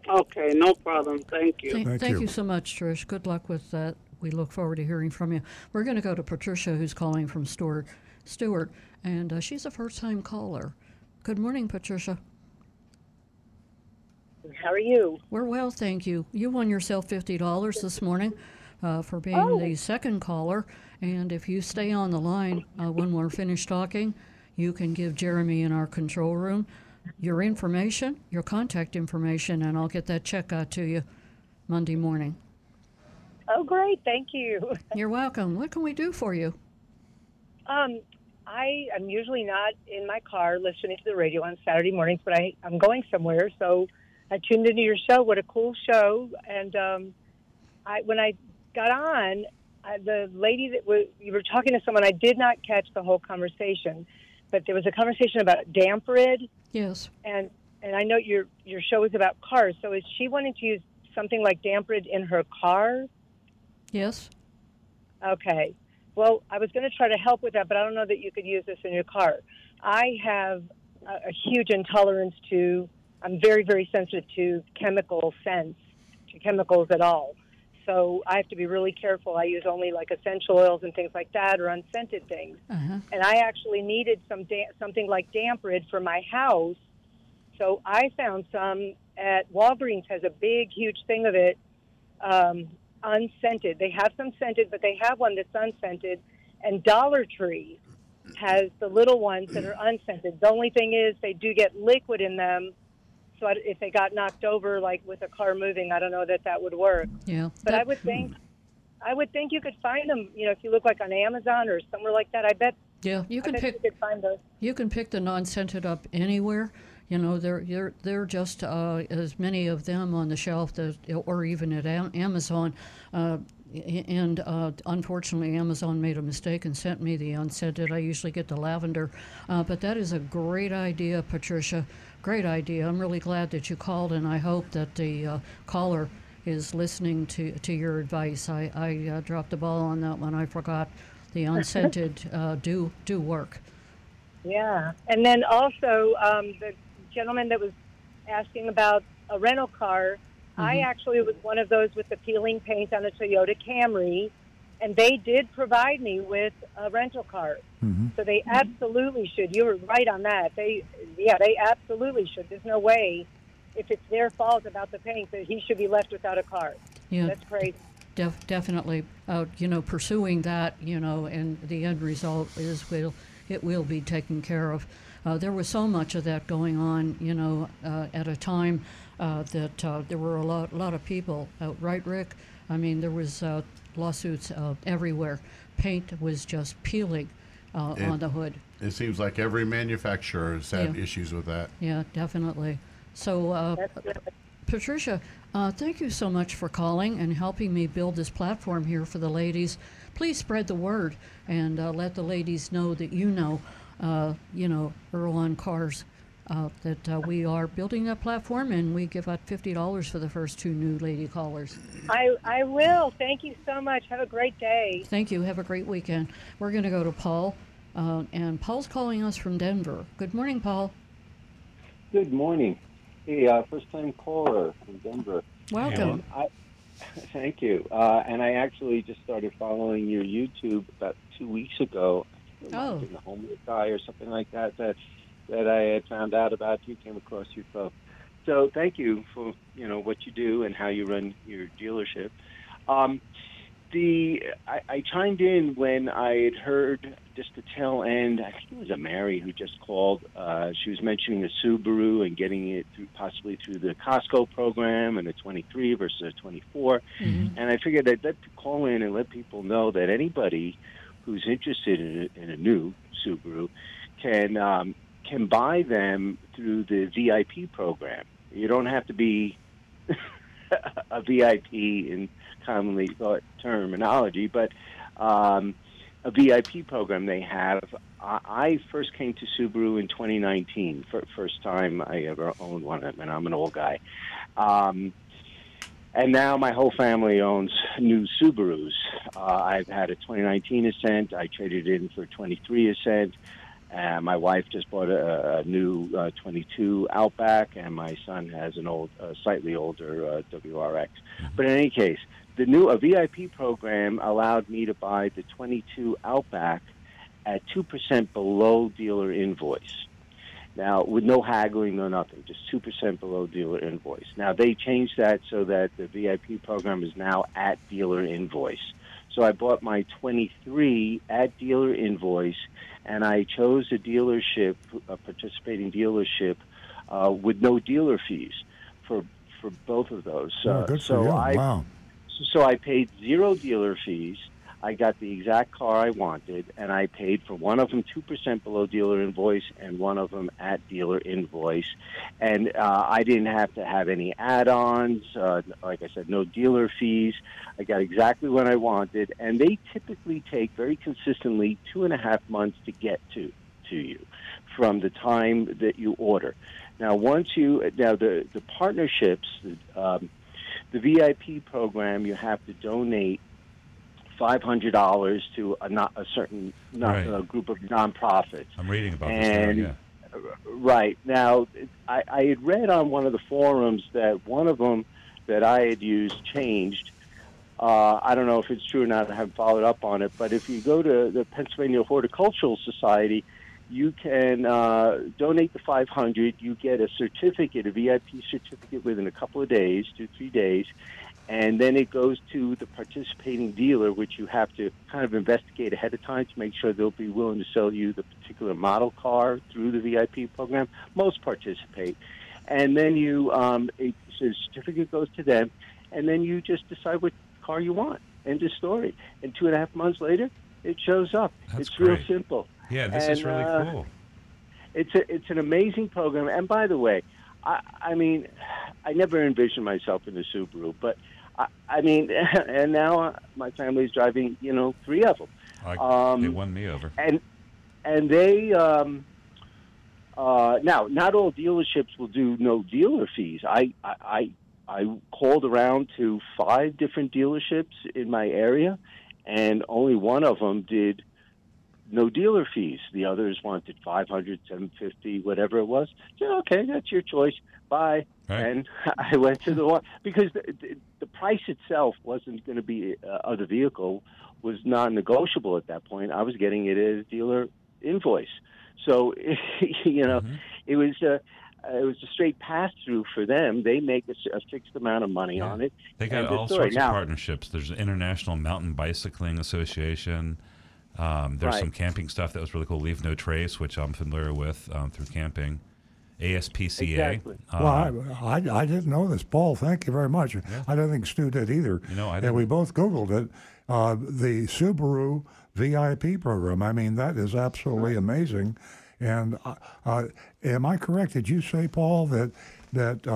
Okay, no problem. Thank you. Thank, thank you so much, Trish. Good luck with that. We look forward to hearing from you. We're going to go to Patricia, who's calling from Stuart, Stuart and uh, she's a first time caller. Good morning, Patricia. How are you? We're well, thank you. You won yourself $50 this morning uh, for being Oh. the second caller. And if you stay on the line uh, when we're finished talking, you can give Jeremy in our control room your information, your contact information, and I'll get that check out to you Monday morning. Oh, great. Thank you. You're welcome. What can we do for you? Um, I am usually not in my car listening to the radio on Saturday mornings, but I, I'm going somewhere. So I tuned into your show. What a cool show. And um, I, when I got on, I, the lady that was, you were talking to someone, I did not catch the whole conversation, but there was a conversation about DampRid. Yes. And, and I know your, your show is about cars. So is she wanting to use something like DampRid in her car? Yes. Okay. Well, I was going to try to help with that, but I don't know that you could use this in your car. I have a, a huge intolerance to, I'm very, very sensitive to chemical scents, to chemicals at all. So I have to be really careful. I use only like essential oils and things like that or unscented things. Uh-huh. And I actually needed some da- something like DampRid for my house. So I found some at Walgreens has a big, huge thing of it, um, unscented. They have some scented, but they have one that's unscented. And Dollar Tree has the little ones that are unscented. The only thing is they do get liquid in them. So I- if they got knocked over, like with a car moving, I don't know that that would work. Yeah. But I would think, I would think you could find them. You know, if you look like on Amazon or somewhere like that, I bet. Yeah, you can pick. You could find those. You can pick the non-scented up anywhere. You know, they're they're, they're just uh, as many of them on the shelf, that, or even at Am- Amazon. Uh, and uh, unfortunately, Amazon made a mistake and sent me the unscented. I usually get the lavender, uh, but that is a great idea, Patricia. Great idea. I'm really glad that you called, and I hope that the uh, caller is listening to, to your advice. I, I uh, dropped the ball on that one. I forgot the unscented uh, do do work. Yeah, and then also um, the gentleman that was asking about a rental car. I Mhm. actually was one of those with the peeling paint on a Toyota Camry, and they did provide me with a rental car. So they absolutely should. You were right on that. They, yeah, they absolutely should. There's no way, if it's their fault about the paint, that he should be left without a car. Yeah. That's crazy. Def- definitely, uh, you know, pursuing that, you know, and the end result is will it will be taken care of. Uh, there was so much of that going on, you know, uh, at a time uh, that uh, there were a lot, lot of people, uh, right, Rick? I mean, there was uh, lawsuits uh, everywhere. Paint was just peeling uh, It- on the hood. It seems like every manufacturer has had Yeah. issues with that. Yeah, definitely. So, uh, Patricia, uh, thank you so much for calling and helping me build this platform here for the ladies. Please spread the word and uh, let the ladies know that you know, uh, you know, Earl on Cars, uh, that uh, we are building that platform and we give out fifty dollars for the first two new lady callers. I, I will. Thank you so much. Have a great day. Thank you. Have a great weekend. We're going to go to Paul, uh, and Paul's calling us from Denver. Good morning, Paul. Good morning. Hey, uh, first time caller from Denver. Welcome. And I, thank you. Uh, and I actually just started following your YouTube about two weeks ago. It might have Oh. been the homeless guy or something like that that that I had found out about. You came across your stuff. So thank you for you know what you do and how you run your dealership. Um, the I, I chimed in when I had heard just the tail end. I think it was a Mary who just called. Uh, she was mentioning a Subaru and getting it through possibly through the Costco program and a 23 versus a 24. Mhm. And I figured I'd let call in and let people know that anybody who's interested in a, in a new Subaru can um, can buy them through the VIP program. You don't have to be a VIP in commonly thought terminology, but um, a VIP program they have. I, I first came to Subaru in 2019, fir- first time I ever owned one, of them, and I'm an old guy. Um, and now my whole family owns new Subarus. Uh, I've had a 2019 Ascent. I traded in for a 23 Ascent. Uh, my wife just bought a, a new uh, 22 Outback, and my son has an old, uh, slightly older uh, WRX. But in any case, the new a VIP program allowed me to buy the 22 Outback at two percent below dealer invoice. Now, with no haggling, no nothing, just two percent below dealer invoice. Now they changed that so that the VIP program is now at dealer invoice. So I bought my 23 at dealer invoice, and I chose a dealership, a participating dealership, uh, with no dealer fees for for both of those. Oh, Uh, so. I wow. so I paid zero dealer fees. I got the exact car I wanted, and I paid for one of them two percent below dealer invoice, and one of them at dealer invoice. And uh, I didn't have to have any add-ons. Uh, like I said, no dealer fees. I got exactly what I wanted, and they typically take very consistently two and a half months to get to to you from the time that you order. Now, once you now the the partnerships. Um, the VIP program, you have to donate five hundred dollars to a not a certain not, Right. a group of nonprofits. I'm reading about this now. Yeah. right now, I, I had read on one of the forums that one of them that I had used changed. Uh, I don't know if it's true or not. I haven't followed up on it. But if you go to the Pennsylvania Horticultural Society, you can uh, donate the 500. You get a certificate, a VIP certificate, within a couple of days, two three days, and then it goes to the participating dealer, which you have to kind of investigate ahead of time to make sure they'll be willing to sell you the particular model car through the VIP program. Most participate, and then you um, a so the certificate goes to them, and then you just decide what car you want. End of story. And two and a half months later, it shows up. That's it's real simple. Yeah, this is really uh, cool. It's a, it's an amazing program. And by the way, I, I mean, I never envisioned myself in a Subaru, but I, I mean, and now my family's driving, you know, three of them. I, Um, they won me over. and and they um, uh, now not all dealerships will do no dealer fees. I, I I I called around to five different dealerships in my area, and only one of them did no dealer fees. The others wanted 500, 750, whatever it was. Yeah, okay, that's your choice. Bye. And I went to the one because the, the, the price itself wasn't going to be uh, of the vehicle was non-negotiable at that point. I was getting it as dealer invoice, so you know it was a it was a straight pass through for them. They make a fixed amount of money on it. They got all sorts now, of partnerships. There's an International Mountain Bicycling Association. Um, there's Right. some camping stuff that was really cool. Leave No Trace, which I'm familiar with um, through camping. ASPCA. Exactly. um, well, I, I, I didn't know this. Paul, thank you very much. I don't think Stu did either. You know, I And we both Googled it. Uh, the Subaru VIP program. I mean, that is absolutely amazing. And uh, uh, am I correct? Did you say, Paul, that that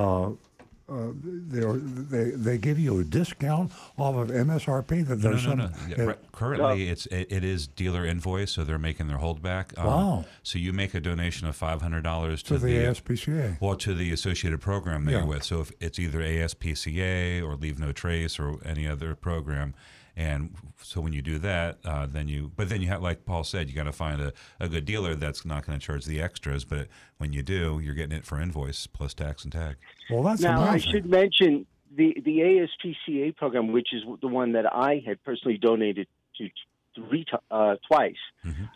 uh, they're- they they give you a discount off of MSRP? That no, there's no, some no, no. Yeah, that- right. Currently, it's it, it is dealer invoice, so they're making their holdback. Um, Wow. So you make a donation of five hundred dollars To the ASPCA. Well, to the associated program that Yeah. you're with. So if it's either ASPCA or Leave No Trace or any other program, and so when you do that, uh, then you. But then you have, like Paul said, you got to find a, a good dealer that's not going to charge the extras. But when you do, you're getting it for invoice plus tax and tag. Well, that's now I should mention the the ASPCA program, which is the one that I had personally donated to three t- uh, twice.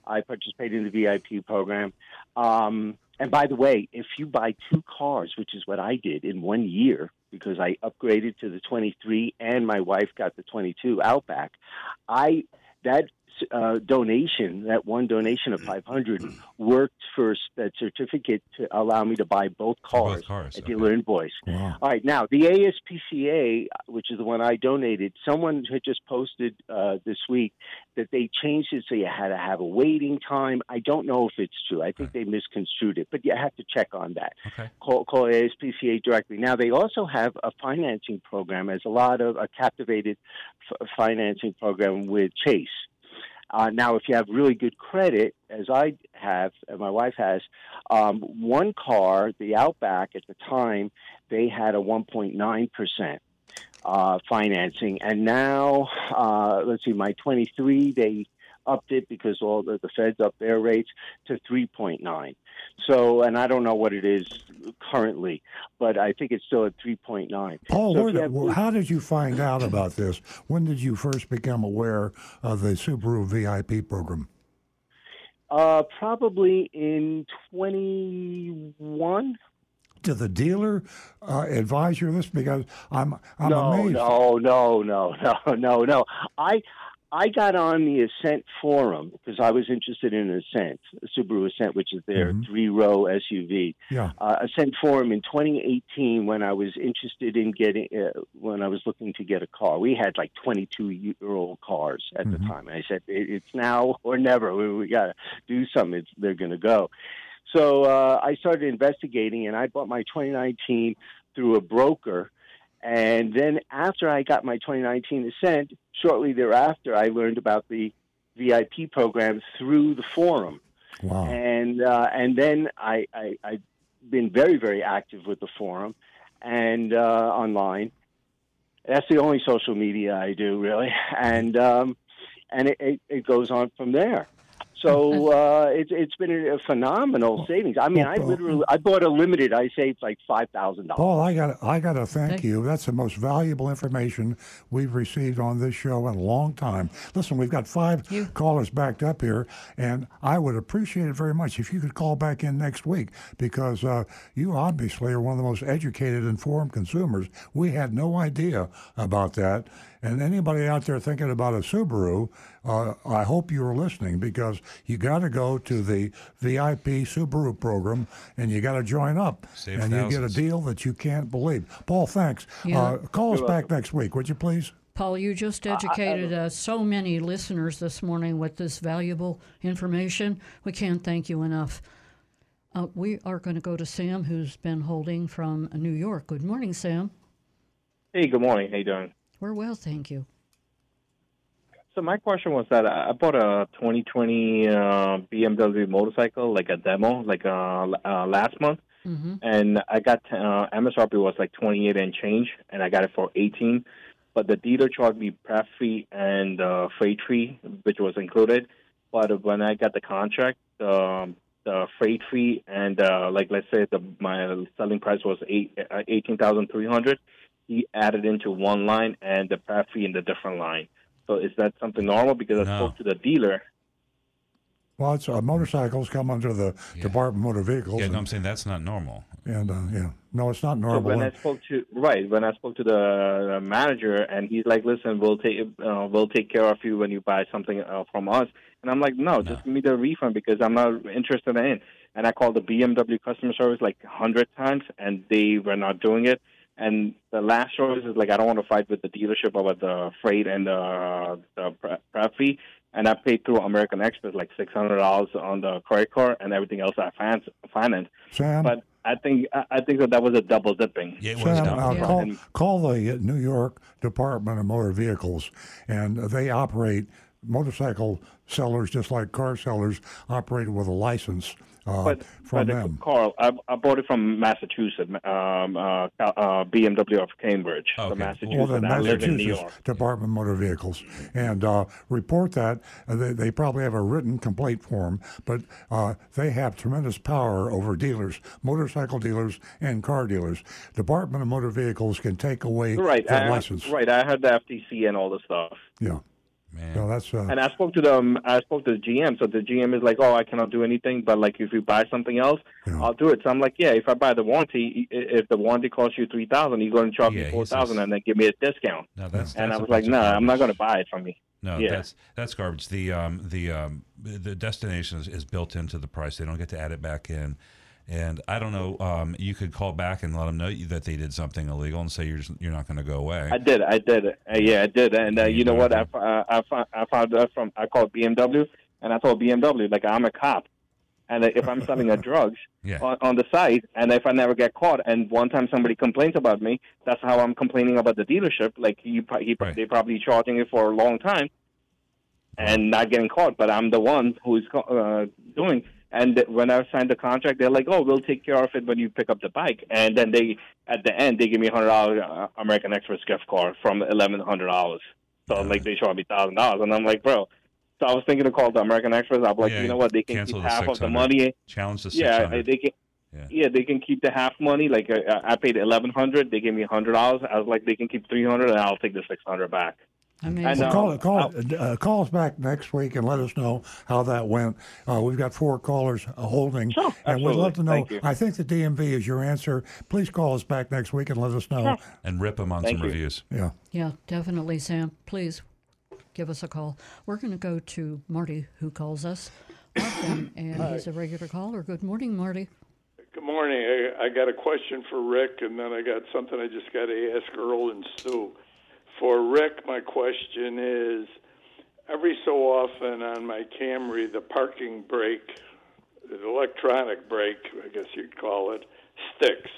I participated in the VIP program. Um, and by the way, if you buy two cars, which is what I did in one year, because I upgraded to the 23 and my wife got the 22 Outback. I that uh, donation, that one donation of 500, worked for that certificate to allow me to buy both cars, both cars, at dealer invoice. All right, now the ASPCA, which is the one I donated, someone had just posted uh, this week that they changed it so you had to have a waiting time. I don't know if it's true. I think they misconstrued it, but you have to check on that. Okay. Call, call ASPCA directly. Now they also have a financing program, as a lot of a captivated f- financing program with Chase. Uh, now, if you have really good credit, as I have and my wife has, um, one car, the Outback at the time, they had a 1.9 percent uh, financing, and now uh, let's see, my 23 they upped it because all the, the feds up their rates to 3.9. So, and I don't know what it is currently, but I think it's still at 3.9. Paul, So if where you did- have- how did you find out about this? When did you first become aware of the Subaru VIP program? Uh, probably in 21. Did the dealer uh, advise you this? Because I'm I'm no, amazed. no, no, no, no, no, no. I I got on the Ascent forum because I was interested in Ascent, Subaru Ascent, which is their three-row SUV. Yeah. Uh, Ascent forum in 2018 when I was interested in getting uh, when I was looking to get a car. We had like 22-year-old cars at the time. And I said it, it's now or never. We, we got to do something. It's, they're going to go. So uh, I started investigating, and I bought my 2019 through a broker. And then after I got my 2019 Ascent, shortly thereafter, I learned about the VIP program through the forum. Wow. And uh, and then I, I I've been very very active with the forum and uh, online. That's the only social media I do really, and um, and it, it, it goes on from there. So uh, it's it's been a phenomenal savings. I mean, I literally I bought a limited. I saved like five thousand dollars. Paul, I got I got to thank you. That's the most valuable information we've received on this show in a long time. Listen, we've got five callers backed up here, and I would appreciate it very much if you could call back in next week because uh, you obviously are one of the most educated, informed consumers. We had no idea about that. And anybody out there thinking about a Subaru, uh, I hope you are listening because you got to go to the VIP Subaru program and you got to join up, Save and you get a deal that you can't believe. Paul, thanks. Yeah. Uh, call us You're back next week, would you please? Paul, you just educated uh, so many listeners this morning with this valuable information. We can't thank you enough. Uh, we are going to go to Sam, who's been holding from New York. Good morning, Sam. Hey, good morning. How you doing? We're well, thank you. So my question was that I bought a 2020 uh, BMW motorcycle, like a demo, like uh, uh, last month, Mm-hmm. and I got uh, MSRP was like 28 and change, and I got it for 18. But the dealer charged me prep fee and uh, freight fee, which was included. But when I got the contract, um, the freight fee and uh, like let's say the my selling price was eight uh, eighteen thousand three hundred. He added into one line and the prep fee in the different line. So is that something normal? Because I spoke to the dealer. Well, it's, uh, motorcycles come under the Department of Motor Vehicles. Yeah, no, and, I'm saying that's not normal. and uh, yeah, no, it's not So normal. when I spoke to right when I spoke to the manager and he's like, "Listen, we'll take uh, we'll take care of you when you buy something uh, from us." And I'm like, "No, just give me the refund because I'm not interested in." it." And I called the BMW customer service like a hundred times, and they were not doing it. And the last choice is like, I don't want to fight with the dealership about the freight and the the prep fee. And I paid through American Express like six hundred dollars on the credit card, and everything else I finance. finance. Sam? But I think I I think that that was a double dipping. Yeah, Sam, uh, call, call the New York Department of Motor Vehicles, and they operate motorcycle sellers just like car sellers operate with a license uh, But, from but them. Carl, I, I bought it from Massachusetts, um, uh, uh, BMW of Cambridge, from Massachusetts. Well, then I in New York. Massachusetts Department of Motor Vehicles, and uh, report that. Uh, they, they probably have a written complaint form, but uh, they have tremendous power over dealers, motorcycle dealers, and car dealers. Department of Motor Vehicles can take away Right, their I, license. right. I had the FTC and all the stuff. Yeah. So that's uh, And I spoke to them. I spoke to the GM. So the GM is like, "Oh, I cannot do anything, but like if you buy something else, I'll do it." So I'm like, "Yeah, if I buy the warranty, if the warranty costs you three thousand, you're going to charge Yeah, me four thousand, says- and then give me a discount." No, that's- and that's I a was like, bunch of "No, I'm not going to buy it from me." No, yeah. that's that's garbage. The um the um the destination is, is built into the price. They don't get to add it back in. And I don't know. Um, you could call back and let them know that they did something illegal and say you're just, you're not going to go away. I did. I did. Uh, yeah, I did. And uh, you know what? I, uh, I, I found out from I called BMW and I told BMW like I'm a cop, and if I'm selling a drugs Yeah. on, on the site, and if I never get caught, and one time somebody complains about me, that's how I'm complaining about the dealership. Like he, he they probably charging it for a long time, and not getting caught, but I'm the one who's uh, doing. And when I signed the contract, they're like, "Oh, we'll take care of it when you pick up the bike." And then they, at the end, they give me a hundred dollar uh, American Express gift card from eleven hundred dollars. So like they charge me thousand dollars, and I'm like, bro. So I was thinking to call the American Express. I'm like, Yeah, you know what? They can keep the half of the money. Challenge the Yeah, they can. Yeah. they can keep the half money. Like uh, I paid eleven hundred, they gave me a hundred dollars. I was like, they can keep three hundred, and I'll take the six hundred back. Amazing. And, Well, uh, call, call, uh, call us back next week and let us know how that went. Uh, we've got four callers uh, holding, and we'd love to know. I think the DMV is your answer. Please call us back next week and let us know. and rip them on Thank some you. reviews. Yeah. Yeah, definitely, Sam. Please give us a call. We're going to go to Marty, who calls us often, and Hi. he's a regular caller. Good morning, Marty. Good morning. I, I got a question for Rick, and then I got something I just got to ask Earl and Stu. For Rick, my question is every so often on my Camry, the parking brake, the electronic brake, I guess you'd call it, sticks.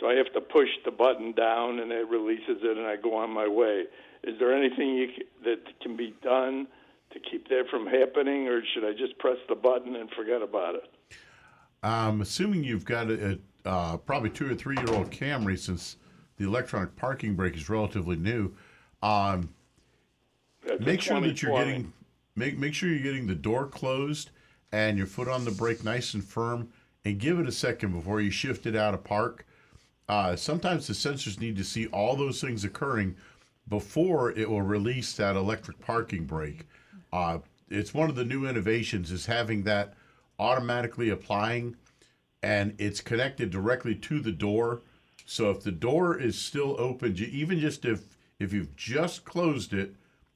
So I have to push the button down, and it releases it, and I go on my way. Is there anything you, that can be done to keep that from happening, or should I just press the button and forget about it? I'm assuming you've got a, a uh, probably two or three year old Camry since the electronic parking brake is relatively new. Um, make sure that you're getting make make sure you're getting the door closed and your foot on the brake nice and firm, and give it a second before you shift it out of park. Uh, sometimes the sensors need to see all those things occurring before it will release that electric parking brake. Uh, it's one of the new innovations is having that automatically applying, and it's connected directly to the door. So if the door is still open, even just if if you've just closed it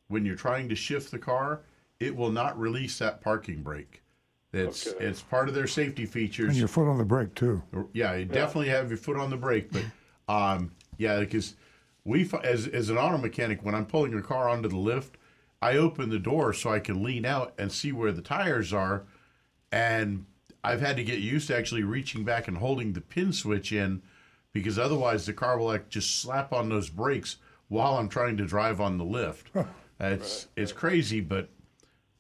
when you're trying to shift the car, it will not release that parking brake. It's it's part of their safety features. And your foot on the brake, too. Yeah, you definitely have your foot on the brake, but um, yeah, because we as as an auto mechanic, when I'm pulling a car onto the lift, I open the door so I can lean out and see where the tires are, and I've had to get used to actually reaching back and holding the pin switch in, because otherwise the car will like just slap on those brakes while I'm trying to drive on the lift. It's it's crazy, but.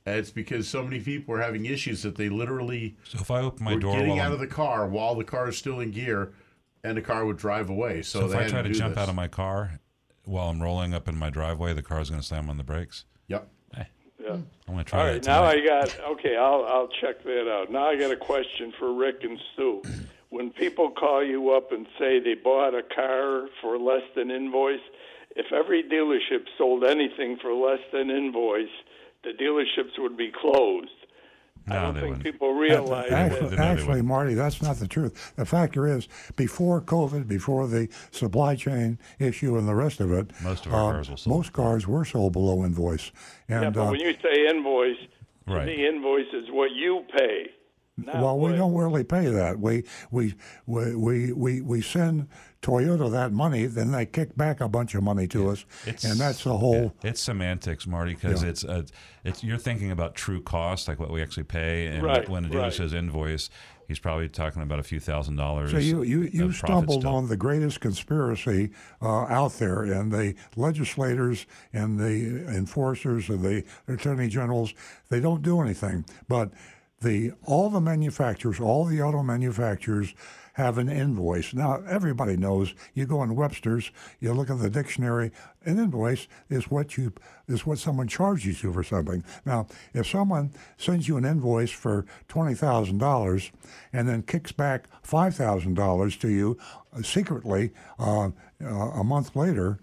It's because so many people are having issues that they literally So if I open my door getting out I'm- of the car while the car is still in gear, and the car would drive away. So, So, if I try to do jump this. out of my car while I'm rolling up in my driveway, the car's going to slam on the brakes. Yep. Eh. Yeah. I'm going to try All that now. I got okay. I'll I'll check that out. Now I got a question for Rick and Sue. When people call you up and say they bought a car for less than invoice, if every dealership sold anything for less than invoice, the dealerships would be closed. I No, don't they think wouldn't. people realize Actually, that. actually, Marty, that's not the truth. The factor is, before COVID, before the supply chain issue and the rest of it, Most of our uh, cars were sold. most cars were sold below invoice. And yeah, but uh, when you say invoice, Right. to me, invoice is what you pay. well, we don't really pay that. We we we we we, we send Toyota that money, then they kick back a bunch of money to us, and that's the whole. It's semantics, Marty, because Yeah. it's uh, it's you're thinking about true cost, like what we actually pay, and Right, when a dealer right. says invoice, he's probably talking about a few thousand dollars. So you you, you stumbled still. on the greatest conspiracy uh, out there, and the legislators and the enforcers and the attorney generals they don't do anything. But the all the manufacturers, all the auto manufacturers have an invoice. Now everybody knows. You go in Webster's, you look at the dictionary. An invoice is what you is what someone charges you for something. Now, if someone sends you an invoice for twenty thousand dollars and then kicks back five thousand dollars to you secretly uh, uh, a month later,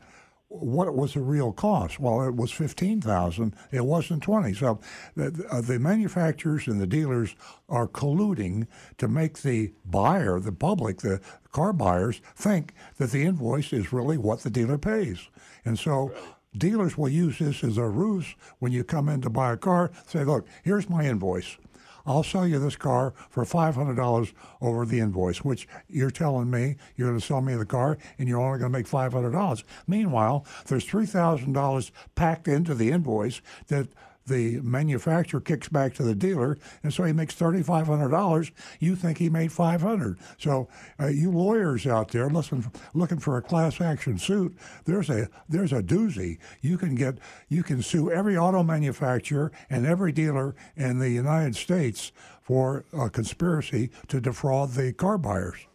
what was the real cost? Well, it was fifteen thousand. It wasn't twenty. So the, uh, the manufacturers and the dealers are colluding to make the buyer, the public, the car buyers think that the invoice is really what the dealer pays, and so. Dealers will use this as a ruse when you come in to buy a car. Say, look, here's my invoice. I'll sell you this car for $500 over the invoice, which you're telling me you're going to sell me the car and you're only going to make $500. Meanwhile, there's $3,000 packed into the invoice that the manufacturer kicks back to the dealer, and so he makes thirty-five hundred dollars. You think he made five hundred. So, uh, you lawyers out there, listen, looking for a class action suit, there's a there's a doozy. You can get you can sue every auto manufacturer and every dealer in the United States for a conspiracy to defraud the car buyers.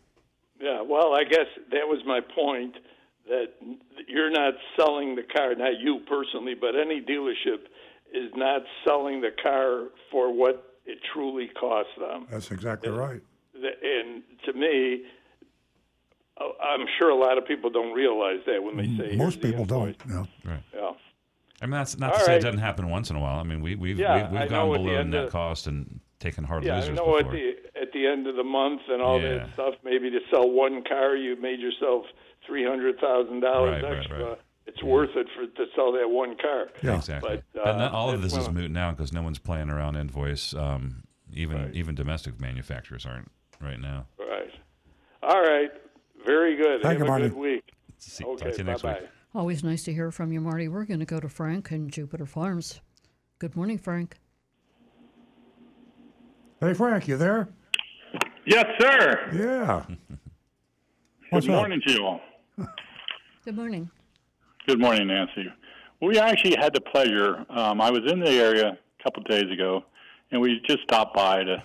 Yeah, well, I guess that was my point that you're not selling the car, not you personally, but any dealership is not selling the car for what it truly costs them. That's exactly right. And to me, uh, I'm sure a lot of people don't realize that when they say most people don't. No. Right. Yeah. I mean, that's not All to say right. it doesn't happen once in a while. I mean, we, we've Yeah, we've, we've gone at the below net of- cost and taken hard Yeah, I losers know before. at the at the end of the month and all Yeah. that stuff. Maybe to sell one car, you made yourself three hundred thousand dollars Right, right, extra. right. It's worth it for to sell that one car. Yeah, Exactly. But, uh, and that, all of it's this is moot now because no one's playing around invoice. Um, even even domestic manufacturers aren't right now. Right. All right. Very good. Thank Have you, a Marty. good week. See- okay. talk to you next bye week. bye. Always nice to hear from you, Marty. We're going to go to Frank and Jupiter Farms. Good morning, Frank. Hey, Frank, you there? Yes, sir. Yeah. What's Good up? morning to you all. Good morning. Good morning, Nancy. We actually had the pleasure. Um, I was in the area a couple of days ago, and we just stopped by to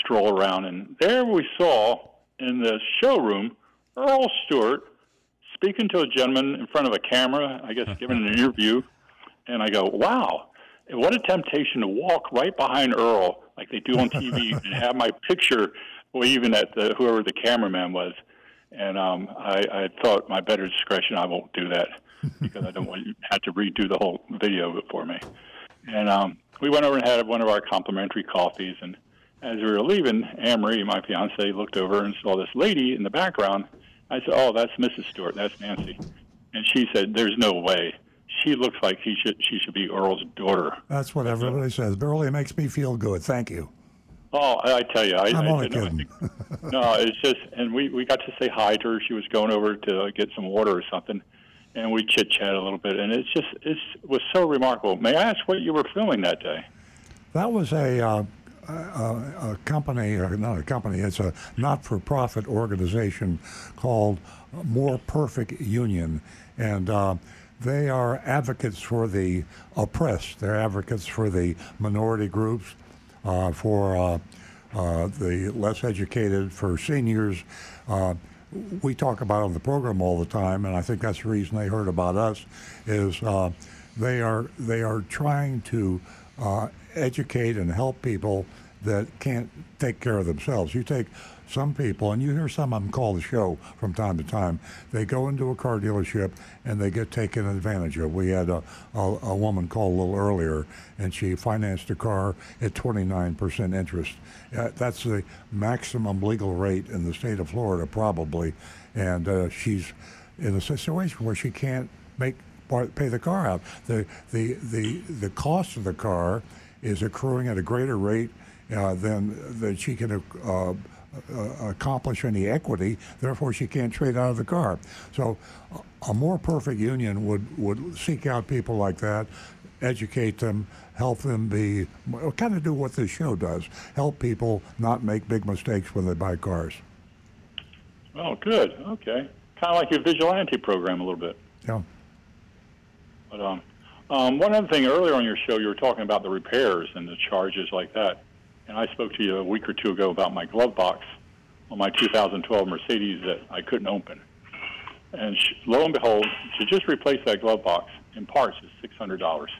stroll around. And there we saw in the showroom Earl Stewart speaking to a gentleman in front of a camera, I guess giving an interview. And I go, wow, what a temptation to walk right behind Earl like they do on TV and have my picture waving at the, whoever the cameraman was. And um, I, I thought, my better discretion, I won't do that because I don't want you to have to redo the whole video of it for me. And um, we went over and had one of our complimentary coffees. And as we were leaving, Anne Marie, my fiance, looked over and saw this lady in the background. I said, "Oh, that's Mrs. Stewart. That's Nancy." And she said, "There's no way. She looks like he should. She should be Earl's daughter." That's what everybody says. Burley makes me feel good. Thank you. Oh, I I tell you, I, I'm I only didn't- kidding. no, it's just, and we we got to say hi to her. She was going over to get some water or something, and we chit chat a little bit. And it's just it was so remarkable. May I ask what you were filming that day? That was a, uh, a, a company, or not a company, it's a not for profit organization called More Perfect Union. And uh, they are advocates for the oppressed, they're advocates for the minority groups, for uh, uh, the less educated, for seniors. Uh, we talk about on the program all the time, and I think that's the reason they heard about us. Is uh, they are they are trying to uh, educate and help people that can't take care of themselves. You take some people, and you hear some of them call the show from time to time. They go into a car dealership and they get taken advantage of. We had a, a, a woman call a little earlier, and she financed a car at 29% interest. Uh, that's the maximum legal rate in the state of Florida, probably. And uh, she's in a situation where she can't make pay the car out. The the the the cost of the car is accruing at a greater rate uh, than than she can uh, uh, accomplish any equity. Therefore, she can't trade out of the car. So, a- more perfect union would would seek out people like that. Educate them, help them be, kind of do what this show does. Help people not make big mistakes when they buy cars. Oh, good. Okay, kind of like your vigilante program a little bit. Yeah. But um, um, one other thing earlier on your show, you were talking about the repairs and the charges like that, and I spoke to you a week or two ago about my glove box on my 2012 Mercedes that I couldn't open, and sh- lo and behold, to just replace that glove box in parts is six hundred dollars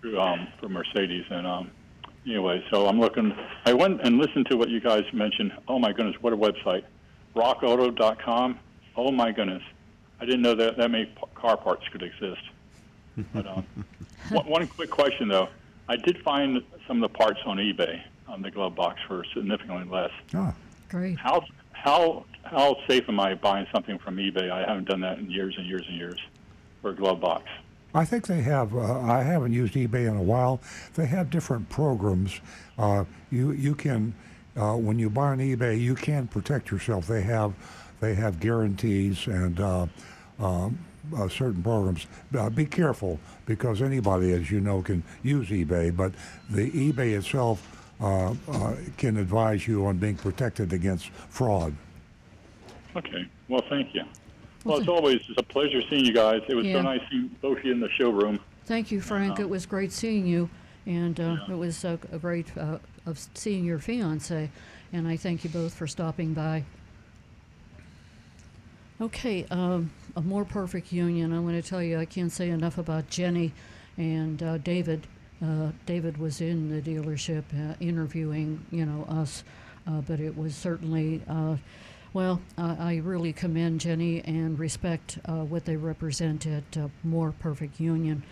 through um, for Mercedes, and um, anyway, so I'm looking. I went and listened to what you guys mentioned. Oh my goodness, what a website! RockAuto.com. Oh my goodness, I didn't know that that many p- car parts could exist. But um, one, one quick question though, I did find some of the parts on eBay on the glove box for significantly less. Oh. Great. How how how safe am I buying something from eBay? I haven't done that in years and years and years for a glove box. I think they have. Uh, I haven't used eBay in a while. They have different programs. Uh, you you can uh, when you buy on eBay, you can protect yourself. They have they have guarantees and uh, um, uh, certain programs. Uh, be careful because anybody, as you know, can use eBay. But the eBay itself uh, uh, can advise you on being protected against fraud. Okay. Well, thank you. Well, as always, it's a pleasure seeing you guys. It was Yeah. so nice seeing both of you in the showroom. Thank you, Frank. Uh, It was great seeing you, and uh, it was uh, a great uh, of seeing your fiance. And I thank you both for stopping by. Okay, um, a more perfect union. I want to tell you, I can't say enough about Jenny and uh, David. Uh, David was in the dealership uh, interviewing, you know, us, uh, but it was certainly. Uh, well, I really commend Jenny and respect uh, what they represent at More Perfect Union.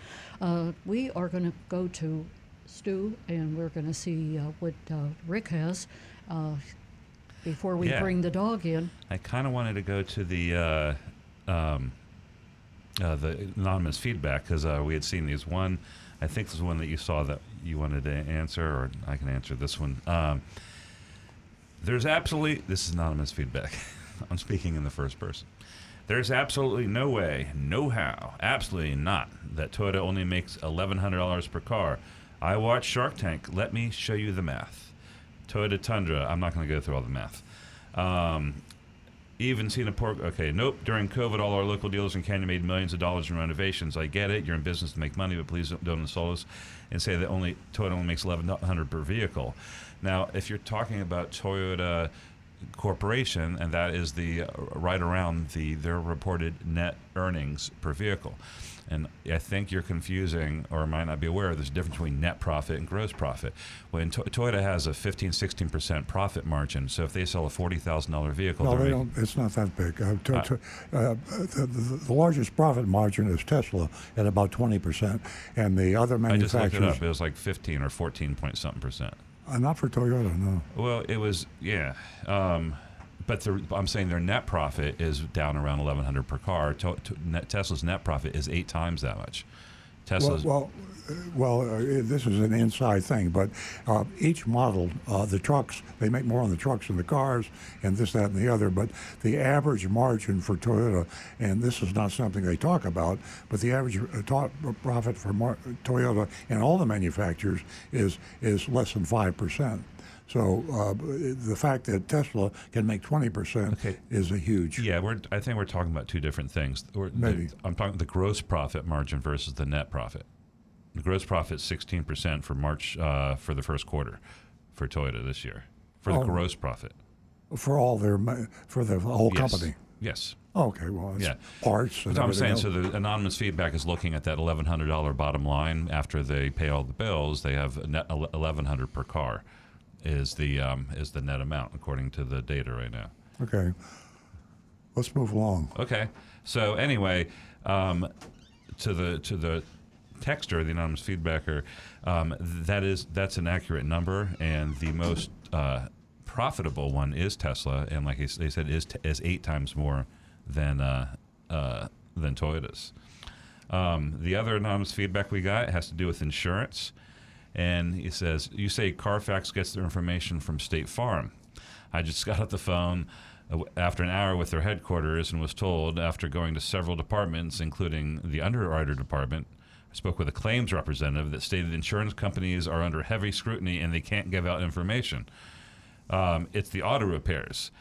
We are going to go to Stu and we're going to see what Rick has before we Yeah. bring the dog in. I kind of wanted to go to the uh, um, uh, the anonymous feedback because uh, we had seen these. One, I think this is one that you saw that you wanted to answer, or I can answer this one. Um, there's absolutely this is anonymous feedback. I'm speaking in the first person. There's absolutely no way, no how, absolutely not, that Toyota only makes $1,100 per car. I watch Shark Tank. Let me show you the math. Toyota Tundra. I'm not going to go through all the math. Um, even seen a pork. Okay, nope. During COVID, all our local dealers in Canyon made millions of dollars in renovations. I get it. You're in business to make money, but please don't, insult us and say that only Toyota only makes 1100 per vehicle. Now, if you're talking about Toyota Corporation, and that is the uh, right around the their reported net earnings per vehicle. And I think you're confusing or might not be aware there's a difference between net profit and gross profit. When to- Toyota has a 15, 16% profit margin, so if they sell a $40,000 vehicle, No, they're they don't. It's not that big. Uh, to, Uh, to, uh, the, the, largest profit margin is Tesla at about twenty percent, and the other manufacturers. I just looked it up. It was like 15 or 14 point something percent. Uh, not for Toyota, no. Well, it was yeah, um, but the, I'm saying their net profit is down around 1,100 per car. To, to, net, Tesla's net profit is eight times that much. Well, Tesla's well, uh, well uh, this is an inside thing, but uh, each model, uh, the trucks, they make more on the trucks than the cars, and this, that, and the other. But the average margin for Toyota, and this is not something they talk about, but the average uh, profit for Mar- Toyota and all the manufacturers is is less than five percent. So uh, the fact that Tesla can make twenty percent is a huge. Yeah, we're. I think we're talking about two different things. We're, Maybe. The, I'm talking the gross profit margin versus the net profit. The gross profit 16 percent for March uh, for the first quarter for Toyota this year for the Oh. gross profit. for all their for the whole Yes. company. Yes. Okay, well, it's Yeah. parts. And That's what I'm saying. everything So the anonymous feedback is looking at that $1,100 bottom line. After they pay all the bills, they have a net 1,100 per car is the um, is the net amount according to the data right now. Okay, let's move along. Okay. So anyway, um, to the to the texter, the anonymous feedbacker, um, that is that's an accurate number, and the most uh, profitable one is Tesla, and like they said, is t- is eight times more than uh, uh, than Toyota's. Um, the other anonymous feedback we got has to do with insurance. And he says, You say Carfax gets their information from State Farm. I just got off the phone after an hour with their headquarters and was told, after going to several departments, including the underwriter department, I spoke with a claims representative that stated insurance companies are under heavy scrutiny and they can't give out information. Um, it's the auto repairs.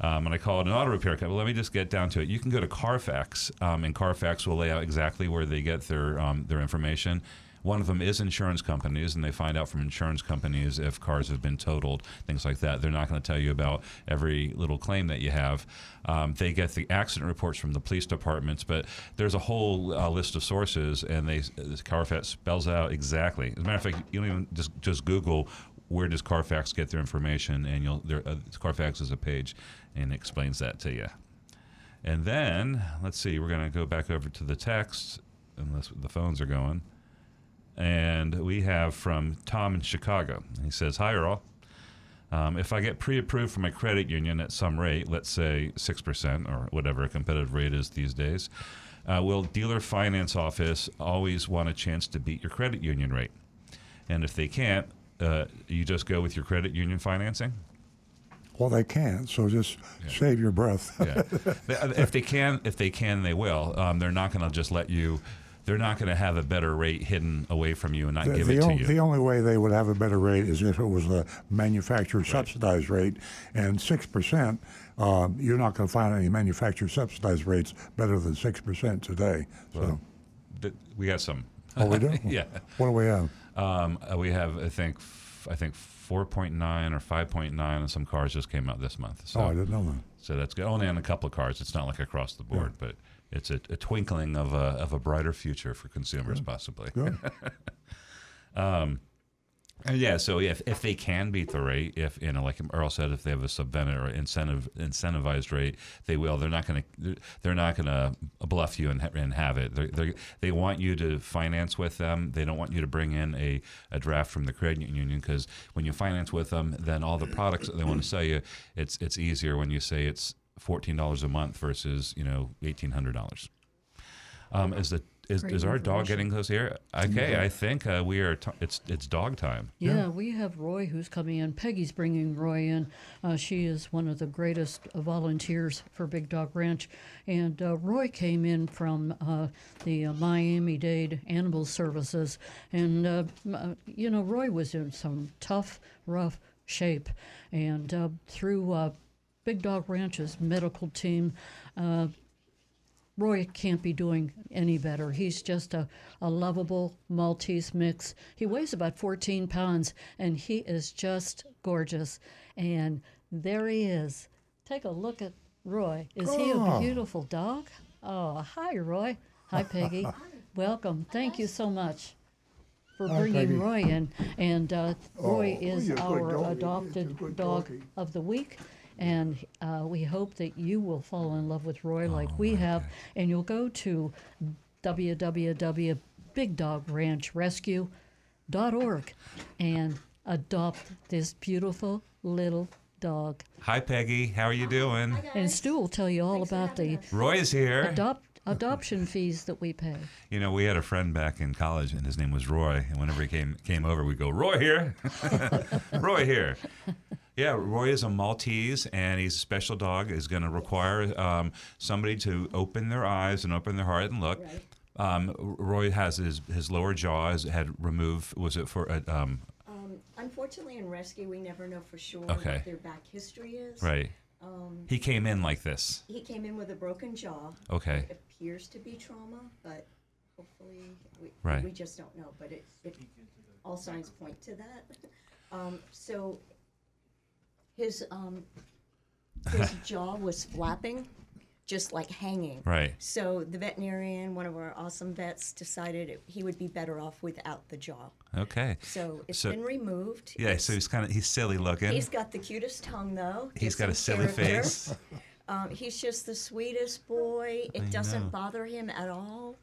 Um, and I call it an auto repair company. Let me just get down to it. You can go to Carfax, um, and Carfax will lay out exactly where they get their um, their information. One of them is insurance companies, and they find out from insurance companies if cars have been totaled, things like that. They're not going to tell you about every little claim that you have. Um, they get the accident reports from the police departments, but there's a whole uh, list of sources, and they Carfax spells out exactly. As a matter of fact, you don't even just just Google where does Carfax get their information, and you'll there uh, Carfax is a page and explains that to you. And then let's see, we're going to go back over to the text, unless the phones are going. And we have from Tom in Chicago. He says, "Hi, Earl. Um, if I get pre-approved from my credit union at some rate, let's say six percent or whatever a competitive rate is these days, uh, will dealer finance office always want a chance to beat your credit union rate? And if they can't, uh, you just go with your credit union financing." Well, they can't, so just save your breath. yeah. If they can, if they can, they will. Um, they're not going to just let you. They're not going to have a better rate hidden away from you and not The, give the it to on- you. the only way they would have a better rate is if it was a manufacturer subsidized rate, and six percent. Um, you're not going to find any manufacturer subsidized rates better than six percent today. So, Well, Th- we got some. Oh, we do? yeah. What do we have? Um, uh, we have, I think, f- I think 4.9 or 5.9 on some cars just came out this month. So, Oh, I didn't know that. So that's good. Only on a couple of cars. It's not like across the board, but it's a, a twinkling of a of a brighter future for consumers, possibly. Good. um, and yeah, so if, if they can beat the rate, if you know, like Earl said, if they have a subvented or incentive incentivized rate, they will. They're not going to they're not going to bluff you and, and have it. They they they want you to finance with them. They don't want you to bring in a, a draft from the credit union because when you finance with them, then all the products that they want to sell you, it's it's easier when you say it's fourteen dollars a month versus you know eighteen hundred dollars. Um, is the is, is our dog getting close here? Okay, I think uh, we are. T- it's it's dog time. Yeah, we have Roy who's coming in. Peggy's bringing Roy in. Uh, she is one of the greatest uh, volunteers for Big Dog Ranch. And uh, Roy came in from uh, the uh, Miami Dade Animal Services. And, uh, uh, you know, Roy was in some tough, rough shape. And uh, through uh, Big Dog Ranch's medical team, uh, Roy can't be doing any better. He's just a, a lovable Maltese mix. He weighs about 14 pounds and he is just gorgeous. And there he is. Take a look at Roy. Is he a Oh. beautiful dog? Oh, hi, Roy. Hi, Peggy. Welcome. Thank you so much for Hi, bringing Peggy. Roy in. And uh, Roy Oh, is you're a good our adopted dog of the week. And uh, we hope that you will fall in love with Roy like we have. And you'll go to www.bigdogranchrescue.org and adopt this beautiful little dog. Hi, Peggy. How are you doing? And Stu will tell you all about the Roy is here. adopt adoption fees that we pay. You know, we had a friend back in college, and his name was Roy. And whenever he came came over, we'd go, Roy here, Roy here. Yeah, Roy is a Maltese, and he's a special dog. is going to require um, somebody to open their eyes and open their heart and look. Um, Roy has his his lower jaw has had removed. Was it for a, um, Um, unfortunately, in rescue, we never know for sure Okay. what their back history is. right? Um, He came in like this. he came in with a broken jaw. Okay. It appears to be trauma, but hopefully we, Right. we just don't know. But it, it all signs point to that. Um, so his um, his jaw was flapping, just like hanging. Right. So the veterinarian, one of our awesome vets, decided it, he would be better off without the jaw. Okay. So it's So- been removed. Yeah, so he's kind of he's silly looking. He's got the cutest tongue, though. He's Gives got a silly character. face. Um, he's just the sweetest boy. It I doesn't know. bother him at all.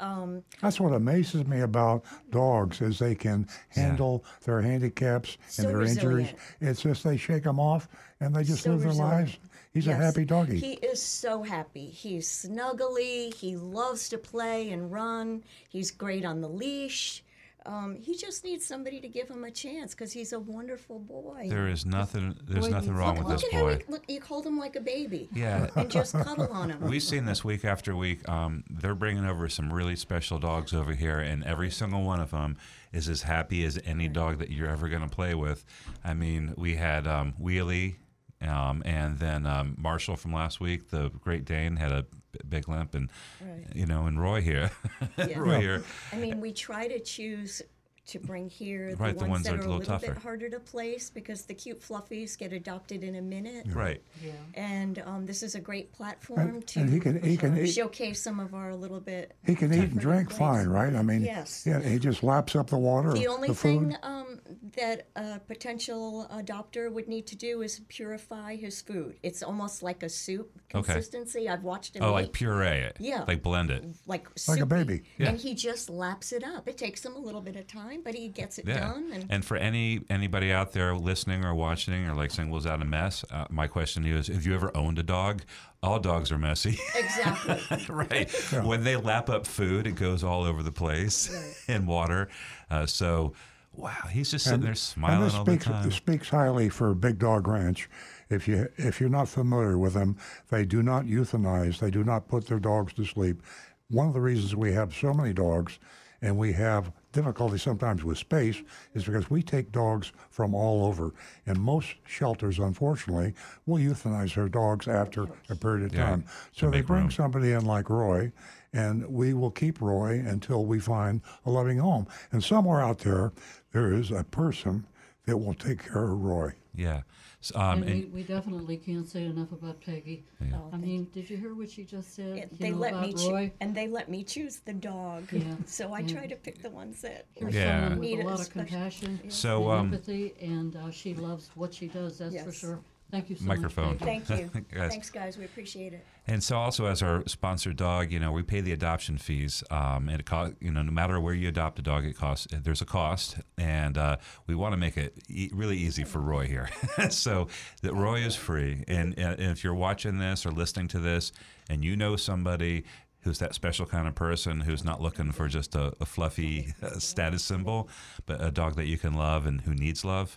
Um, That's what amazes me about dogs is they can handle their handicaps So and their injuries. It's just they shake them off and they just so live their resilient. lives. He's a happy doggy. He is so happy. He's snuggly. He loves to play and run. He's great on the leash. Um, he just needs somebody to give him a chance because he's a wonderful boy. There is nothing. There's Boy, nothing look- wrong with look this at how boy. he- look, you hold him like a baby. Yeah. And just cuddle on him. We've seen this week after week. Um, they're bringing over some really special dogs over here, and every single one of them is as happy as any dog that you're ever going to play with. I mean, we had um, Wheelie, um, and then um, Marshall from last week, the Great Dane, had a b- big limp, and Right. you know, and Roy here, Yeah. Roy here. I mean, we try to choose to bring here. The Right, ones, the ones that that are are a a little little bit harder to place because the cute fluffies get adopted in a minute. Right. Yeah. And um, this is a great platform And- to and he can- he can eat- showcase some of our little bit. He can eat and drink fine, right? I mean, Yes. yeah, he just laps up the water, The only the food. thing um, that a potential adopter would need to do is purify his food. It's almost like a soup consistency. Okay. consistency. I've watched him. Oh, eat. like puree it. Yeah. Like blend it. Like Like a baby. Yeah. And he just laps it up. It takes him a little bit of time, but he gets it Yeah. done. And, And for any anybody out there listening or watching or like saying, "Was that a mess?" Uh, my question to you is: Have you ever owned a dog? All dogs are messy. exactly. right. When they lap up food, it goes all over the place in water. Uh, so, wow, he's just sitting there smiling and this all speaks, the time. speaks highly for Big Dog Ranch. If you if you're not familiar with them, they do not euthanize. They do not put their dogs to sleep. One of the reasons we have so many dogs, and we have difficulty sometimes with space, is because we take dogs from all over. And most shelters, unfortunately, will euthanize their dogs after a period of Yeah, time. to So they bring room. somebody in like Roy, and we will keep Roy until we find a loving home. And somewhere out there, there is a person that will take care of Roy. yeah. So, um, and, we, and we definitely can't say enough about Peggy. Yeah. Oh, I mean, did you hear what she just said? Yeah, they know, let me choo- Roy? and they let me choose the dog. Yeah. So I And try to pick the ones that Here's Yeah. someone with need a lot of especially- compassion So, and um, empathy, and uh, she loves what she does. That's for sure. Thank you so Microphone. much. Thank you. Guys. Thanks, guys. We appreciate it. And so, also as our sponsored dog, you know, we pay the adoption fees, um, and it cost, you know, no matter where you adopt a dog, it costs. There's a cost, and uh, we want to make it e- really easy for Roy here. so that Roy is free, and, and if you're watching this or listening to this, and you know somebody who's that special kind of person who's not looking for just a, a fluffy uh, status symbol, but a dog that you can love and who needs love.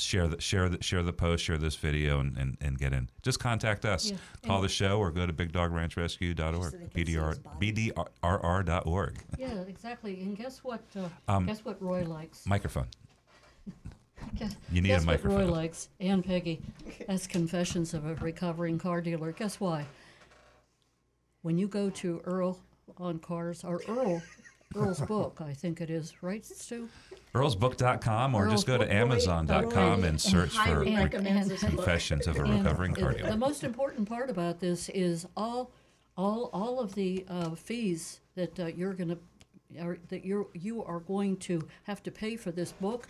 Share the share the share the post, share this video, and, and, and get in. Just contact us. Yeah. Call And- the show or go to bigdogranchrescue.org. BDR, BDRR.org. Yeah, exactly. And guess what? Uh, Um, guess what Roy likes. Microphone. Guess, You need a guess What Roy microphone. likes and Peggy, as confessions of a recovering car dealer. Guess why? When you go to Earl on Cars or Earl, Earl's book, I think it is, right, Stu? Earlsbook.com or just go to Earlsbook- Amazon.com and search for Highly re- recommends this book. Confessions of a And Recovering Car it- The most important part about this is all, all, all of the uh, fees that uh, you're going to, are, that you're you are going to have to pay for this book.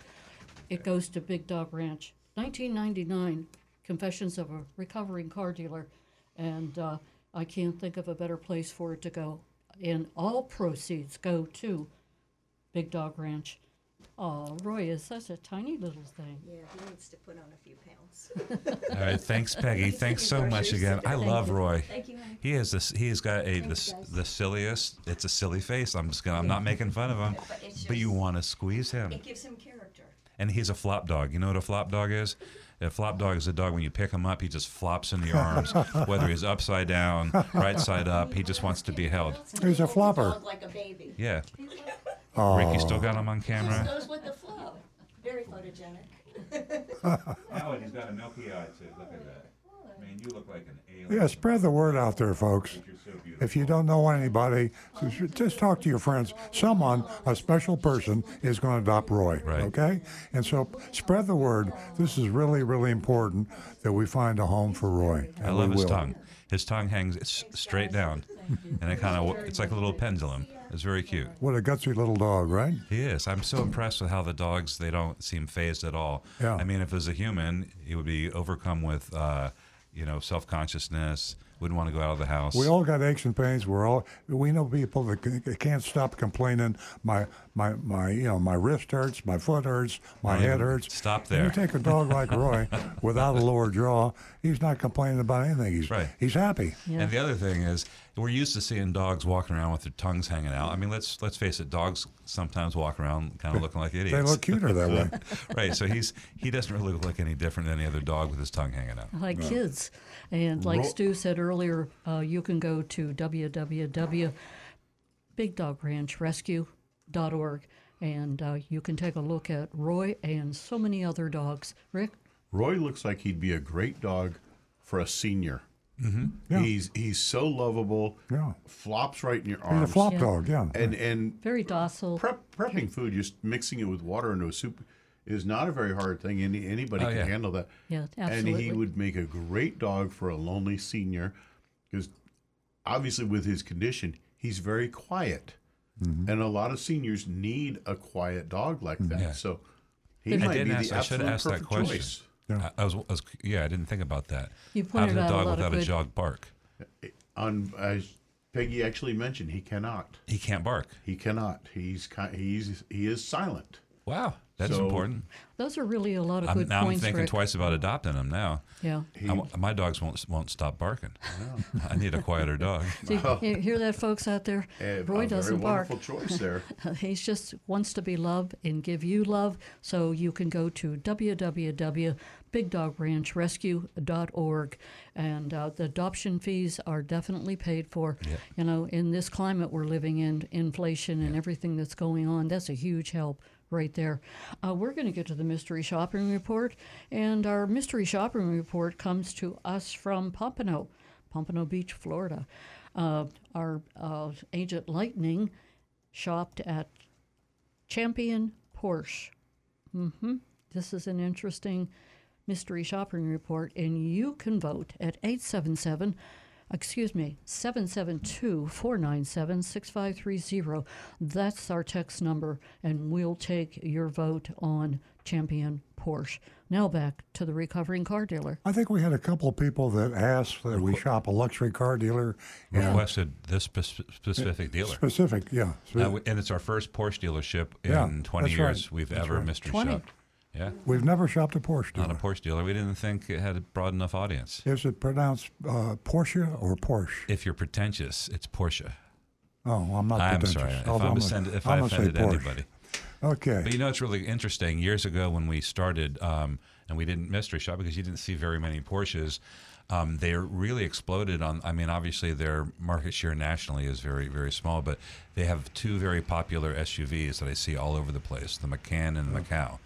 It goes to Big Dog Ranch, 1999. Confessions of a Recovering Car Dealer, and uh, I can't think of a better place for it to go. And all proceeds go to Big Dog Ranch. Oh, Roy is such a tiny little thing. Yeah, he needs to put on a few pounds. All right, thanks, Peggy. Thanks so much again. I love you. Roy. Thank you, honey. He is this. He's got a the, Thanks, guys. the silliest. It's a silly face. I'm just gonna. I'm not making fun of him, But it's but you just- want to squeeze him. It gives him character. And he's a flop dog. You know what a flop dog is? A flop dog is a dog when you pick him up, he just flops in your arms, whether he's upside down, right side up. He just wants to be held. He's a flopper. Like a baby. Yeah. Oh. Rick, you still got him on Just camera? goes with the flow. Very photogenic. Oh, and he's got a milky eye too. Look at that. I mean, you look like an alien. Yeah, spread the word out there, folks. If you don't know anybody, just- just talk to your friends. Someone, a special person, is going to adopt Roy. Right. Okay? And so spread the word. This is really, really important that we find a home for Roy. I love his will. tongue. His tongue hangs straight down, and it kind of it's like a little pendulum. It's very cute. What a gutsy little dog, right? He is. I'm so impressed with how the dogs they don't seem phased at all. Yeah. I mean, if it was a human, he would be overcome with, uh, you know, self consciousness. Wouldn't want to go out of the house. We all got aches and pains. We're all we know people that c- c- can't stop complaining. My my my you know my wrist hurts, my foot hurts, my Don't head hurts. stop And there. you take a dog like Roy without a lower jaw, he's not complaining about anything. He's Right. he's happy. And the other thing is, we're used to seeing dogs walking around with their tongues hanging out. I mean, let's let's face it, dogs sometimes walk around kind of looking like idiots. They look cuter that way. right. So he's he doesn't really look like any different than any other dog with his tongue hanging out. like kids. And like Ro- Stu said earlier, uh, you can go to www.bigdogranchrescue.org and uh, you can take a look at Roy and so many other dogs. Rick? Roy looks like he'd be a great dog for a senior. Mhm. Yeah. He's he's so lovable. Yeah. Flops right in your He's a arms. flop Yeah. dog, yeah. And and Very docile. prep, prepping food, just mixing it with water into a soup, is not a very hard thing. Any anybody Oh, can yeah. handle that. Yeah, absolutely. And he would make a great dog for a lonely senior, because obviously with his condition, he's very quiet, Mm-hmm. and a lot of seniors need a quiet dog like that. Yeah. So he I might be ask, the absolute have asked that perfect question. Choice. I, I was, I was, yeah, I didn't think about that. You How pointed does a out a dog lot of without a jog bark? On as Peggy actually mentioned, he cannot. He can't bark. He cannot. He's he's he is silent. Wow, that's So- important. Those are really a lot of I'm, good now I'm thinking Rick. twice about adopting them. now. Yeah. I w- my dogs won't won't stop barking. I need a quieter dog. See, you hear that, folks out there? Eh, Roy a doesn't very bark. wonderful choice there. He's just wants to be loved and give you love. So you can go to www.bigdogranchrescue.org, and uh, the adoption fees are definitely paid for. Yeah. You know, in this climate we're living in, inflation and everything that's going on, that's a huge help right there. Uh, we're going to get to the mystery shopping report, and our mystery shopping report comes to us from Pompano, Pompano Beach, Florida. Uh, our uh, agent Lightning shopped at Champion Porsche. hmm This is an interesting mystery shopping report, and you can vote at 877, excuse me, 772 497 6530. That's our text number, and we'll take your vote on Champion Porsche. Now back to the recovering car dealer. I think we had a couple of people that asked that we shop a luxury car dealer. and- Requested this specific dealer. Specific, yeah. Uh, and it's our first Porsche dealership in Yeah, 20 years right. we've That's ever right. mystery 20. shopped. Yeah. We've never shopped a Porsche dealer. Not a Porsche dealer. We didn't think it had a broad enough audience. Is it pronounced uh, Porsche or Porsche? If you're pretentious, it's Porsche. Oh, I'm not I'm pretentious. sorry if, I'm I'm if I'm I offended anybody. Okay. But you know, it's really interesting. Years ago, when we started, um, and we didn't mystery shop because you didn't see very many Porsches, um, they really exploded on. I mean, obviously, their market share nationally is very, very small, but they have two very popular SUVs that I see all over the place: the Macan and the Macau,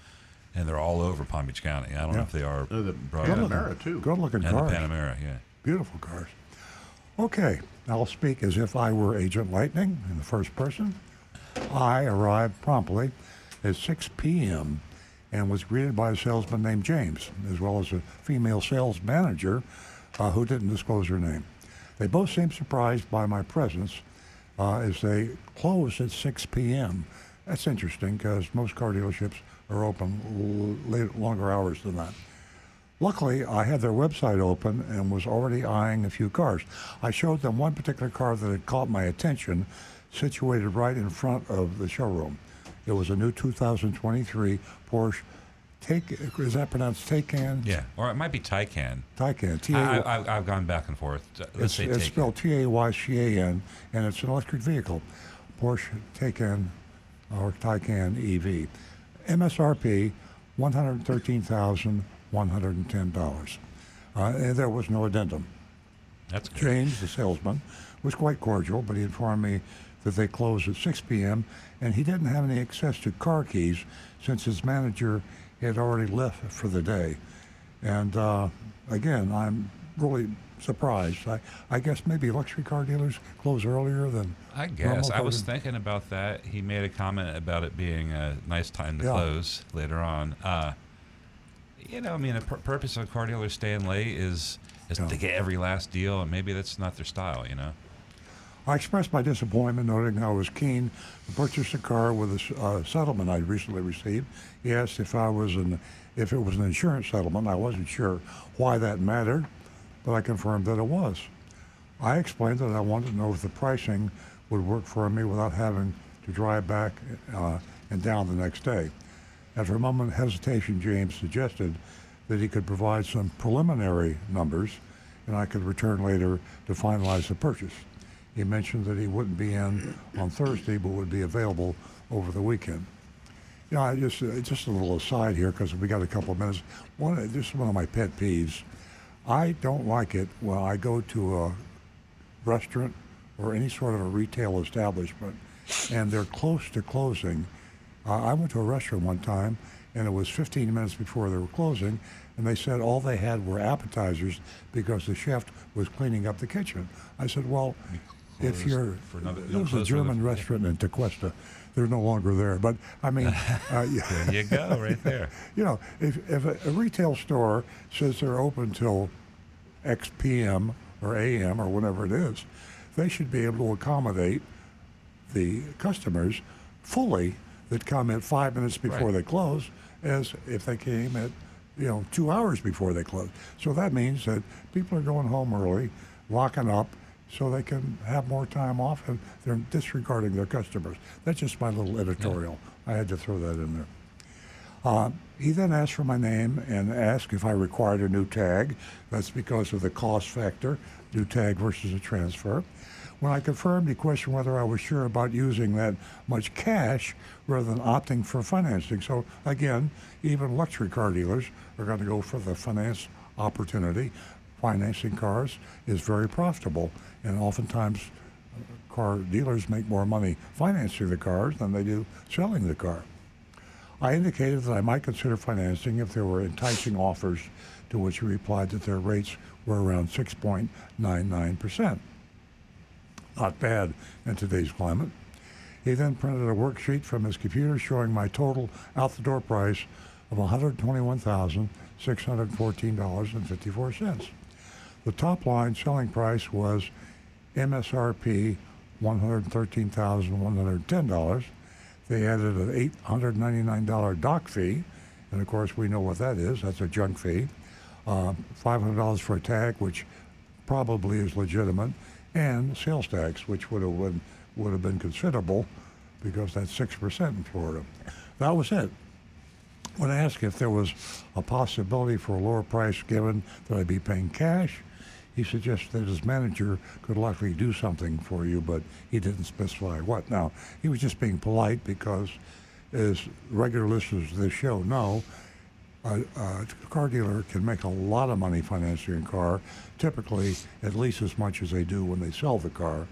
and they're all over Palm Beach County. I don't know if they are. Oh, the broad- Panamera, too. Good looking and cars. the Panamera, yeah. Beautiful cars. Okay, I'll speak as if I were Agent Lightning in the first person. I arrived promptly at 6 p.m. and was greeted by a salesman named James, as well as a female sales manager uh, who didn't disclose her name. They both seemed surprised by my presence uh, as they closed at 6 p.m. That's interesting because most car dealerships are open late, longer hours than that. Luckily, I had their website open and was already eyeing a few cars. I showed them one particular car that had caught my attention, situated right in front of the showroom. It was a new 2023 Porsche. Take is that pronounced Taycan? Yeah, or it might be Taycan. Taycan. T I, A. I, I've gone back and forth. Let's It's, say it's Taycan. spelled T A Y C A N, and it's an electric vehicle, Porsche Taycan or Taycan EV. MSRP one hundred thirteen thousand one hundred and ten dollars, uh, and there was no addendum. That's good. James, the salesman, was quite cordial, but he informed me that they closed at 6 p.m. and he didn't have any access to car keys since his manager had already left for the day. And uh, again, I'm really surprised. I, I guess maybe luxury car dealers close earlier than I guess I was thinking about that. He made a comment about it being a nice time to Yeah. close later on. Uh, you know, I mean, the pur- purpose of a car dealer staying late is is to get every last deal, and maybe that's not their style. You know. I expressed my disappointment, noting I was keen to purchase a car with a uh, settlement I'd recently received. He asked if I was an, if it was an insurance settlement. I wasn't sure why that mattered, but I confirmed that it was. I explained that I wanted to know if the pricing would work for me without having to drive back uh, and down the next day. After a moment of hesitation, James suggested that he could provide some preliminary numbers and I could return later to finalize the purchase. He mentioned that he wouldn't be in on Thursday, but would be available over the weekend. Yeah, I just uh, just a little aside here because we got a couple of minutes. One, this is one of my pet peeves. I don't like it when I go to a restaurant or any sort of a retail establishment and they're close to closing. Uh, I went to a restaurant one time and it was 15 minutes before they were closing, and they said all they had were appetizers because the chef was cleaning up the kitchen. I said, well, if you're, for another- there was a German restaurant in Tequesta. They're no longer there, but I mean, uh. There you go, right there. you know, if, if a, a retail store says they're open till X p.m. or a.m. or whatever it is, they should be able to accommodate the customers fully that come at five minutes before Right. they close as if they came at you know two hours before they close. So that means that people are going home early, locking up, so they can have more time off, and they're disregarding their customers. That's just my little editorial. I had to throw that in there. Uh, he then asked for my name and asked if I required a new tag. That's because of the cost factor, new tag versus a transfer. When I confirmed, he questioned whether I was sure about using that much cash rather than opting for financing. So again, even luxury car dealers are going to go for the finance opportunity. Financing cars is very profitable, and oftentimes car dealers make more money financing the cars than they do selling the car. I indicated that I might consider financing if there were enticing offers, to which he replied that their rates were around 6.99%. Not bad in today's climate. He then printed a worksheet from his computer showing my total out the door price of $121,614.54. The top line selling price was MSRP $113,110. They added an $899 doc fee, and of course we know what that is. That's a junk fee. Uh, $500 for a tag, which probably is legitimate, and sales tax, which would have been, would have been considerable because that's six percent in Florida. That was it. When I asked if there was a possibility for a lower price given that I'd be paying cash, he suggested that his manager could likely do something for you, but he didn't specify what. Now, he was just being polite because, as regular listeners to this show know, a, a car dealer can make a lot of money financing a car, typically at least as much as they do when they sell the car.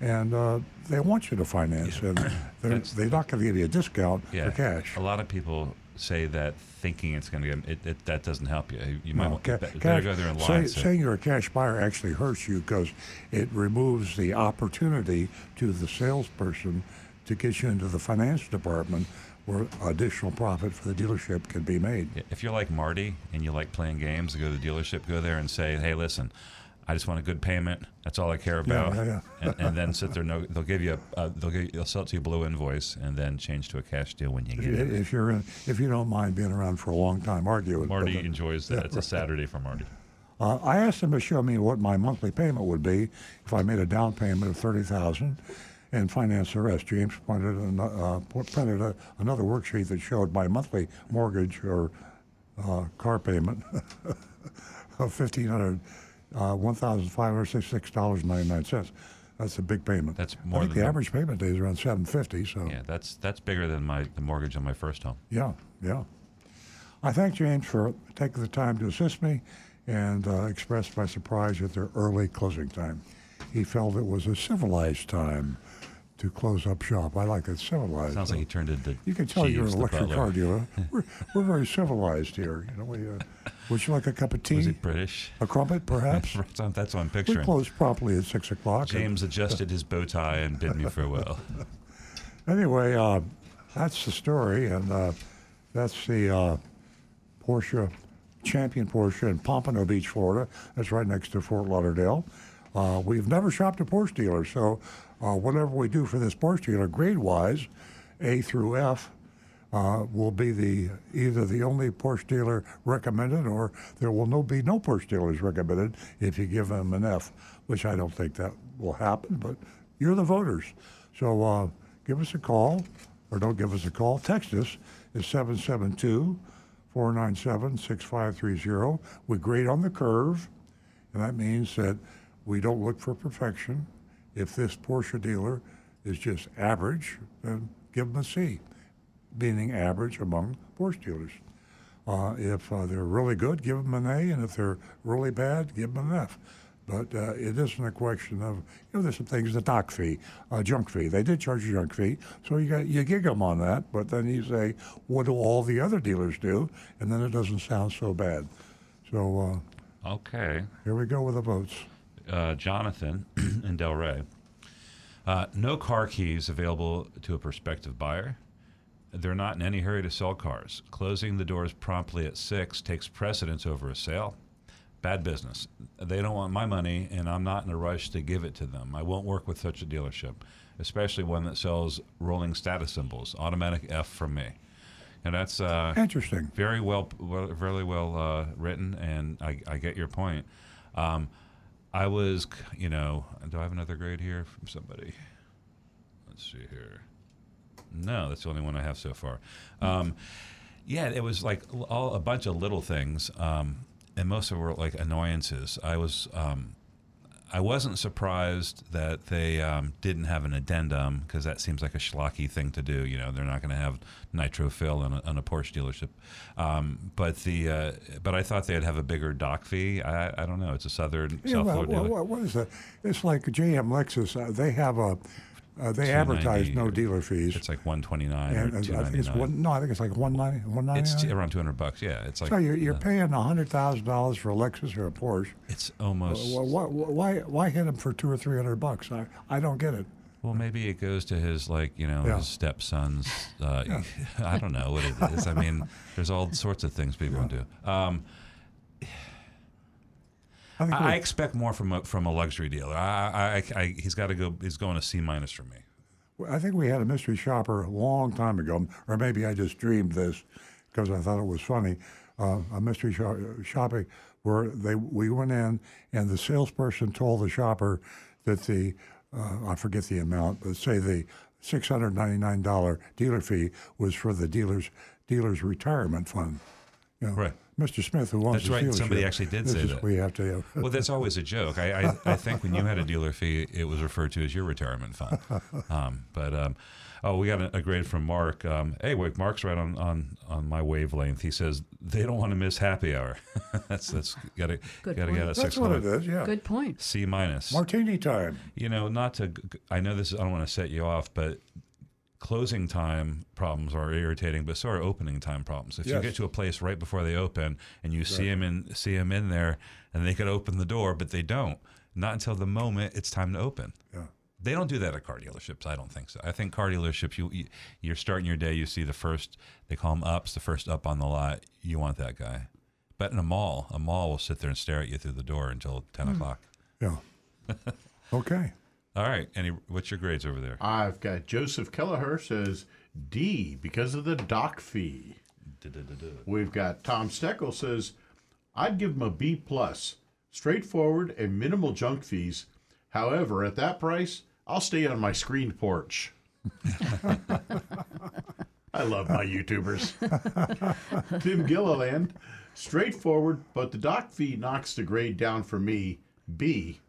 And uh, they want you to finance, and they're, they're not going to give you a discount Yeah, for cash. A lot of people say that thinking it's going to get it, it, that doesn't help you. You might No, want, ca- better cash- go there and say- lie. saying you're a cash buyer actually hurts you because it removes the opportunity to the salesperson to get you into the finance department where additional profit for the dealership can be made. If you're like Marty and you like playing games, go to the dealership, go there and say, "Hey, listen, I just want a good payment. That's all I care about." yeah, yeah. and, and then sit there. No, they'll give you a uh, they'll give, they'll sell it to you blue invoice, and then change to a cash deal when you get you, it. if you're in, if you don't mind being around for a long time arguing, Marty uh, enjoys that. It's a Saturday for Marty. Uh, I asked him to show me what my monthly payment would be if I made a down payment of thirty thousand and financed the rest. James pointed an, uh, printed a, another worksheet that showed my monthly mortgage or uh, car payment of fifteen hundred, one thousand five hundred sixty-six dollars ninety nine. That's a big payment. That's I more think than the average payment day is around seven fifty. So Yeah, that's that's bigger than my the mortgage on my first home. yeah, yeah. I thank James for taking the time to assist me and uh, expressed my surprise at their early closing time. He felt it was a civilized time to close up shop. I like that civilized. Sounds like he turned into. You can tell you're an electric car dealer. We're, we're very civilized here. You know, we, uh, would you like a cup of tea? Was it British? A crumpet, perhaps? that's, what, I'm picturing. we picturing. close promptly at six o'clock. James adjusted his bow tie and bid me farewell. Anyway, uh, that's the story, and uh, that's the uh, Porsche Champion Porsche in Pompano Beach, Florida. That's right next to Fort Lauderdale. Uh, we've never shopped a Porsche dealer, so uh, whatever we do for this Porsche dealer, grade-wise, A through F, uh, will be the either the only Porsche dealer recommended, or there will no be no Porsche dealers recommended if you give them an F, which I don't think that will happen. But you're the voters, so uh, give us a call, or don't give us a call. Text us at 772 497 6530. We grade on the curve, and that means that we don't look for perfection. If this Porsche dealer is just average, then give them a C, meaning average among Porsche dealers. Uh, if uh, they're really good, give them an A, and if they're really bad, give them an F. But uh, it isn't a question of you know there's some things the doc fee, uh, junk fee. They did charge a junk fee, so you got you gig them on that. But then you say, what do all the other dealers do? And then it doesn't sound so bad. So uh, Okay. here we go with the votes. uh, Jonathan in Delray. Uh, no car keys available to a prospective buyer. They're not in any hurry to sell cars. Closing the doors promptly at six takes precedence over a sale. Bad business. They don't want my money, and I'm not in a rush to give it to them. I won't work with such a dealership, especially one that sells rolling status symbols. Automatic F from me. And that's uh, Interesting. Very well, well very well uh, written, and I, I get your point. Um, I was, you know, do I have another grade here from somebody? Let's see here. No, that's the only one I have so far. Um, yeah, it was like all a bunch of little things, um, and most of them were like annoyances. I was, um, I wasn't surprised that they um, didn't have an addendum because that seems like a schlocky thing to do. You know, they're not going to have nitro fill on a, on a Porsche dealership. Um, but the, uh, but I thought they'd have a bigger doc fee. I, I don't know. It's a Southern Yeah, South well, Florida well, dealer. what- what is that? It's like JM Lexus. Uh, they have a, uh, they advertise no dealer fees. It's like 129 or and I think it's 299. one. No, I think it's like one ninety. One ninety. It's around 200 bucks. Yeah, it's like so you're, you're uh, paying hundred thousand dollars for a Lexus or a Porsche. It's almost. Well, why, why, why hit him for two or three hundred bucks? I, I don't get it. Well, maybe it goes to his like you know Yeah. his stepson's. Uh, Yeah. I don't know what it is. I mean, there's all sorts of things people do. Um, I I, I expect more from a, from a luxury dealer. I, I, I, he's got to go. He's going a C minus for me. I think we had a mystery shopper a long time ago, or maybe I just dreamed this because I thought it was funny. Uh, a mystery shop, shopping where they we went in and the salesperson told the shopper that the uh, I forget the amount, but say the six hundred ninety nine dollar dealer fee was for the dealer's dealer's retirement fund. You know, Right. Mr. Smith, who owns That's the right. Somebody dealership, actually did this say is that. We have to. well, that's always a joke. I, I, I think when you had a dealer fee, it was referred to as your retirement fund. Um, but um, oh, we got a, a grade from Mark. Um, hey, wait, Mark's right on, on, on my wavelength. He says they don't want to miss happy hour. that's that's got to Good got to point. get a That's what it is. Yeah. Good point. C minus. Martini time. You know, not to. I know this. I don't want to set you off, but closing time problems are irritating, but so are opening time problems. If you get to a place right before they open and you see them in see 'em in there, and they could open the door, but they don't. Not until the moment it's time to open. Yeah. They don't do that at car dealerships. I don't think so. I think car dealerships, you, you you're starting your day, you see the first. They call them ups, the first up on the lot. You want that guy. But in a mall, a mall will sit there and stare at you through the door until ten Hmm. o'clock. Yeah. Okay. All right. Any? What's your grades over there? I've got Joseph Kelleher says D because of the doc fee. We've got Tom Steckel says I'd give him a B plus, straightforward and minimal junk fees. However, at that price, I'll stay on my screened porch. I love my YouTubers. Tim Gilliland, straightforward, but the doc fee knocks the grade down for me. B.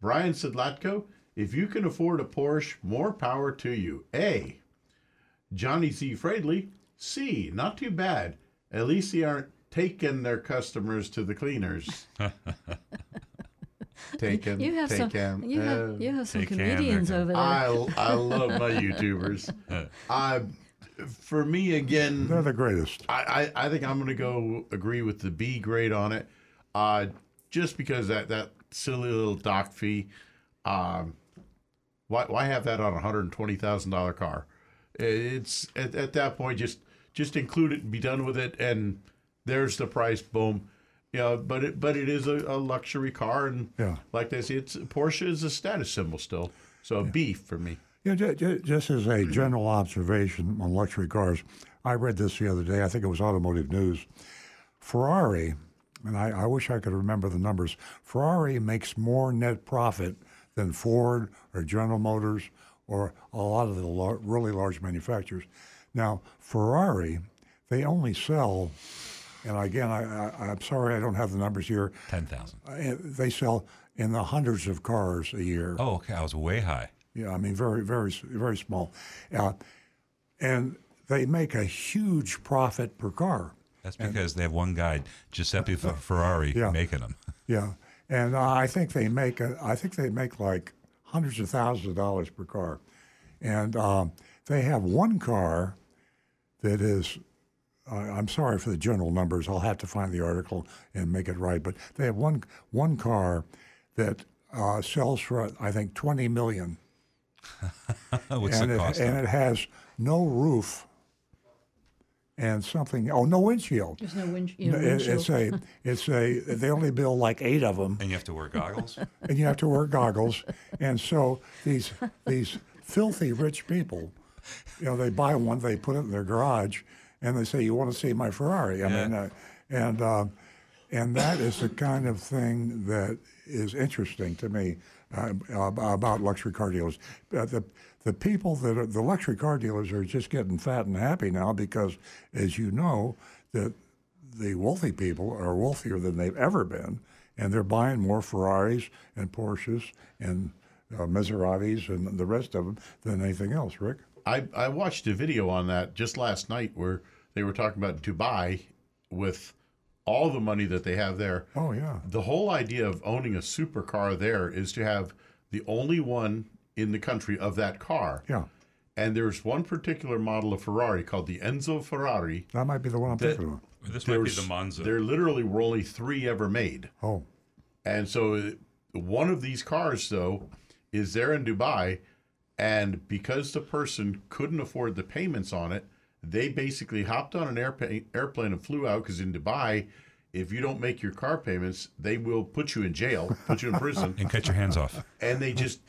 Brian Sidlatko, if you can afford a Porsche, more power to you. A. Johnny Z. Fradley, C. Not too bad. At least they aren't taking their customers to the cleaners. Taken, You have some. taken, You uh, have you have some Take 'em, comedians they're- over there. I I love my YouTubers. I, for me again, They're the greatest. I, I, I think I'm going to go agree with the B grade on it, uh, just because that that silly little doc fee. Um, why why have that on a hundred and twenty thousand dollar car? It's at, at that point just just include it and be done with it, and there's the price. Boom. Yeah, but it but it is a, a luxury car, and Yeah. like they say, it's Porsche is a status symbol still. So a B for me. Yeah, ju- ju- just as a general observation on luxury cars, I read this the other day. I think it was Automotive News. Ferrari, and I, I wish I could remember the numbers. Ferrari makes more net profit than Ford or General Motors or a lot of the lar- really large manufacturers. Now, Ferrari, they only sell, and again, I, I, I'm sorry I don't have the numbers here. Ten thousand. Uh, They sell in the hundreds of cars a year. Oh, okay. I was way high. Yeah, I mean, very, very, very small. Uh, and they make a huge profit per car. That's because they have one guy, Giuseppe Ferrari, Yeah. making them. Yeah. And uh, I think they make a, I think they make like hundreds of thousands of dollars per car, and um, they have one car that is. Uh, I'm sorry for the general numbers. I'll have to find the article and make it right. But they have one one car that uh, sells for I think 20 million. What's and the it, cost? and of it has no roof and something. Oh, no windshield. There's no wind, you know, No, it- it's a windshield. it's a they only build like eight of them And you have to wear goggles. and you have to wear goggles and so these these filthy rich people you know they buy one they put it in their garage and they say you want to see my ferrari i Yeah. mean uh, and uh, and that is the kind of thing that is interesting to me uh, about luxury car dealers uh, the the people that are the luxury car dealers are just getting fat and happy now because as you know that the wealthy people are wealthier than they've ever been, and they're buying more Ferraris and Porsches and uh, Maseratis and the rest of them than anything else. Rick, I, I watched a video on that just last night where they were talking about Dubai with all the money that they have there. Oh yeah. The whole idea of owning a supercar there is to have the only one in the country of that car. Yeah. And there's one particular model of Ferrari called the Enzo Ferrari. that might be the one I'm thinking of. This might be the Monza. There literally were only three ever made. Oh, And so uh, one of these cars, though, is there in Dubai. And because the person couldn't afford the payments on it, they basically hopped on an airplane, airplane and flew out because in Dubai, if you don't make your car payments, they will put you in jail, put you in prison. and cut your hands off. and they just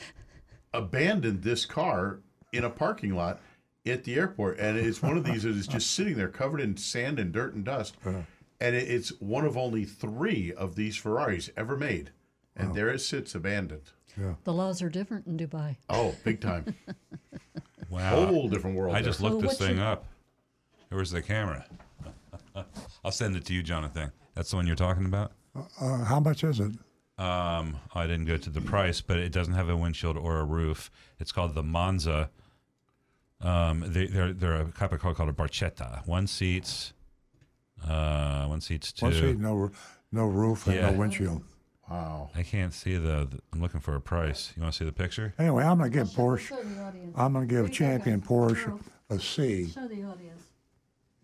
abandoned this car in a parking lot at the airport. And it's one of these that is just sitting there covered in sand and dirt and dust. And it's one of only three of these Ferraris ever made. And there it sits abandoned. The laws are different in Dubai. Oh, big time. Wow. Whole different world. I there. just looked Well, this thing your- up. Where's the camera? I'll send it to you, Jonathan. That's the one you're talking about? uh, how much is it? Um, I didn't go to the price, but it doesn't have a windshield or a roof. It's called the Monza. Um, they, they're they're a type of car called a barchetta. One seats, uh, one seats two. One seat, no, no roof and Yeah. no windshield. Wow. I can't see the, the. I'm looking for a price. You want to see the picture? Anyway, I'm going to give Porsche. Show the audience. I'm going to give Wait, Champion okay. Porsche a C. Show the audience.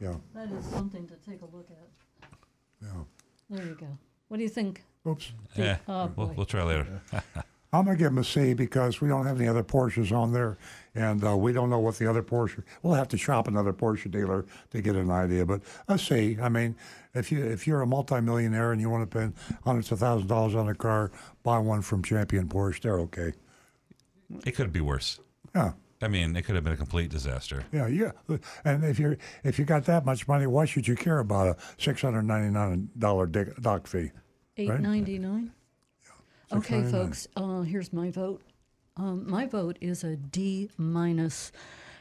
Yeah. That is something to take a look at. Yeah. There you go. What do you think? Oops. Yeah, Oh, we'll, we'll try later. I'm going to give them a C because we don't have any other Porsches on there, and uh, we don't know what the other Porsche. We'll have to shop another Porsche dealer to get an idea. But a C. I mean, if you if you're a multimillionaire and you want to spend hundreds of thousands of dollars on a car, buy one from Champion Porsche. They're okay. It could be worse. Yeah. I mean, it could have been a complete disaster. Yeah, yeah. And if you're if you got that much money, why should you care about a six hundred ninety nine dollar doc fee? Eight ninety nine. Okay, folks. Uh, here's my vote. Um, my vote is a D minus,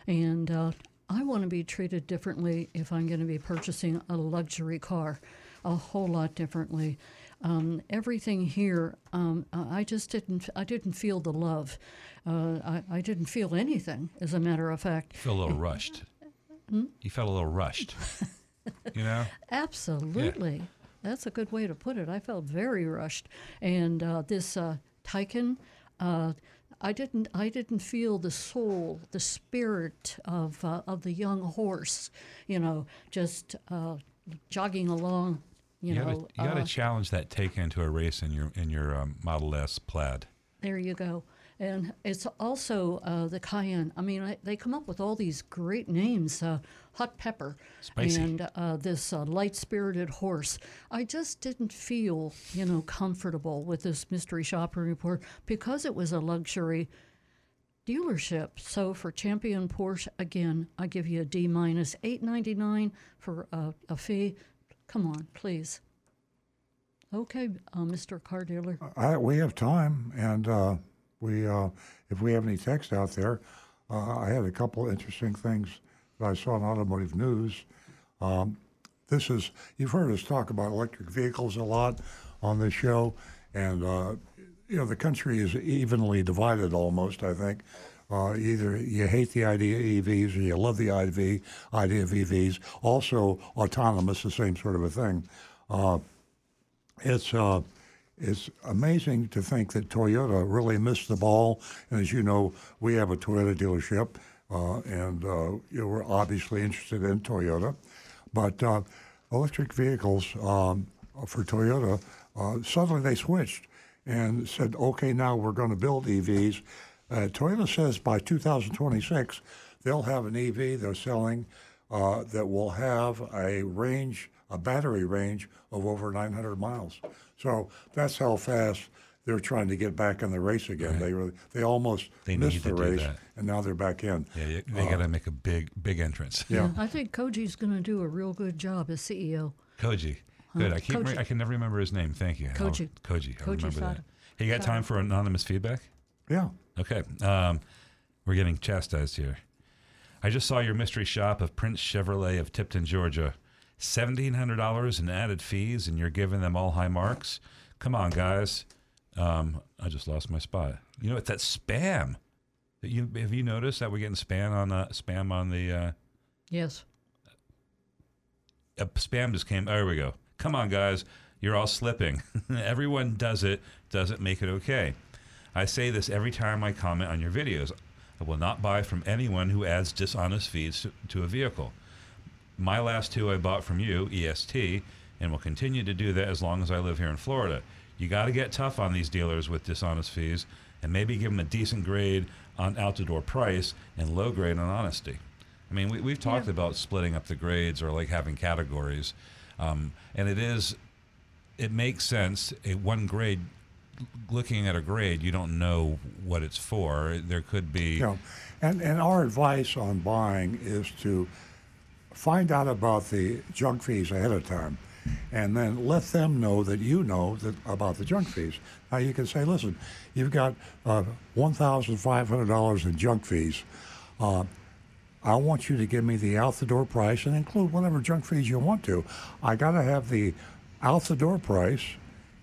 and uh, I want to be treated differently if I'm going to be purchasing a luxury car, a whole lot differently. Um, everything here, um, I I just didn't. I didn't feel the love. Uh, I, I didn't feel anything, as a matter of fact. You feel a little rushed. You felt a little rushed. You know? Absolutely. That's a good way to put it. I felt very rushed, and uh, this uh, Taycan, uh, I didn't. I didn't feel the soul, the spirit of uh, of the young horse. You know, just uh, jogging along. You, You, know, gotta, you gotta uh, challenge that Taycan to a race in your in your um, Model S plaid. There you go. And it's also uh, the Cayenne. I mean, I, they come up with all these great names uh, hot pepper Spicy. and uh, this uh, light spirited horse. I just didn't feel, you know, comfortable with this mystery shopper report because it was a luxury dealership. So for Champion Porsche, again, I give you a D minus, eight ninety nine for uh, a fee. Come on, please. Okay, uh, Mr. Car Dealer. I, we have time, and uh, we uh, if we have any text out there, uh, I had a couple interesting things that I saw in automotive news. Um, this is you've heard us talk about electric vehicles a lot on this show, and uh, you know the country is evenly divided almost. I think. Uh, either you hate the idea of EVs or you love the IV, idea of EVs. Also, autonomous, the same sort of a thing. Uh, it's uh, it's amazing to think that Toyota really missed the ball. And as you know, we have a Toyota dealership, uh, and uh, you know, we're obviously interested in Toyota. But uh, electric vehicles um, for Toyota, uh, suddenly they switched and said, okay, now we're going to build EVs. Uh, Toyota says by 2026, they'll have an EV they're selling uh, that will have a range, a battery range of over 900 miles. So that's how fast they're trying to get back in the race again. Right. They really, they almost They missed the race, and now they're back in. Yeah, you- they Uh, got to make a big, big entrance. Yeah. I think Koji's going to do a real good job as CEO. Koji. Good. Huh? I keep. Koji. Re- I can never remember his name. Thank you. I'll- Koji. Koji. I Koji remember Sato. that. Hey, you got Sato. time for anonymous feedback? Yeah. Okay. Um, we're getting chastised here. I just saw your mystery shop of Prince Chevrolet of Tifton, Georgia. Seventeen hundred dollars in added fees, and you're giving them all high marks. Come on, guys. Um, I just lost my spot. You know, it's that spam. You have you noticed that we're getting spam on uh, spam on the uh, Yes. uh, spam just came. There we go. Come on, guys. You're all slipping. Everyone does it, doesn't make it okay. I say this every time I comment on your videos. I will not buy from anyone who adds dishonest fees to, to a vehicle. My last two I bought from you, EST, and will continue to do that as long as I live here in Florida. You got to get tough on these dealers with dishonest fees and maybe give them a decent grade on out the door price and low grade on honesty. I mean, we, we've talked Yeah. about splitting up the grades or like having categories, um, and it is, it makes sense. A one grade, looking at a grade, you don't know what it's for. There could be. Yeah, and and our advice on buying is to find out about the junk fees ahead of time, and then let them know that you know that about the junk fees. Now you can say, listen, you've got uh, one thousand five hundred dollars in junk fees. Uh, I want you to give me the out the door price and include whatever junk fees you want to. I got to have the out the door price,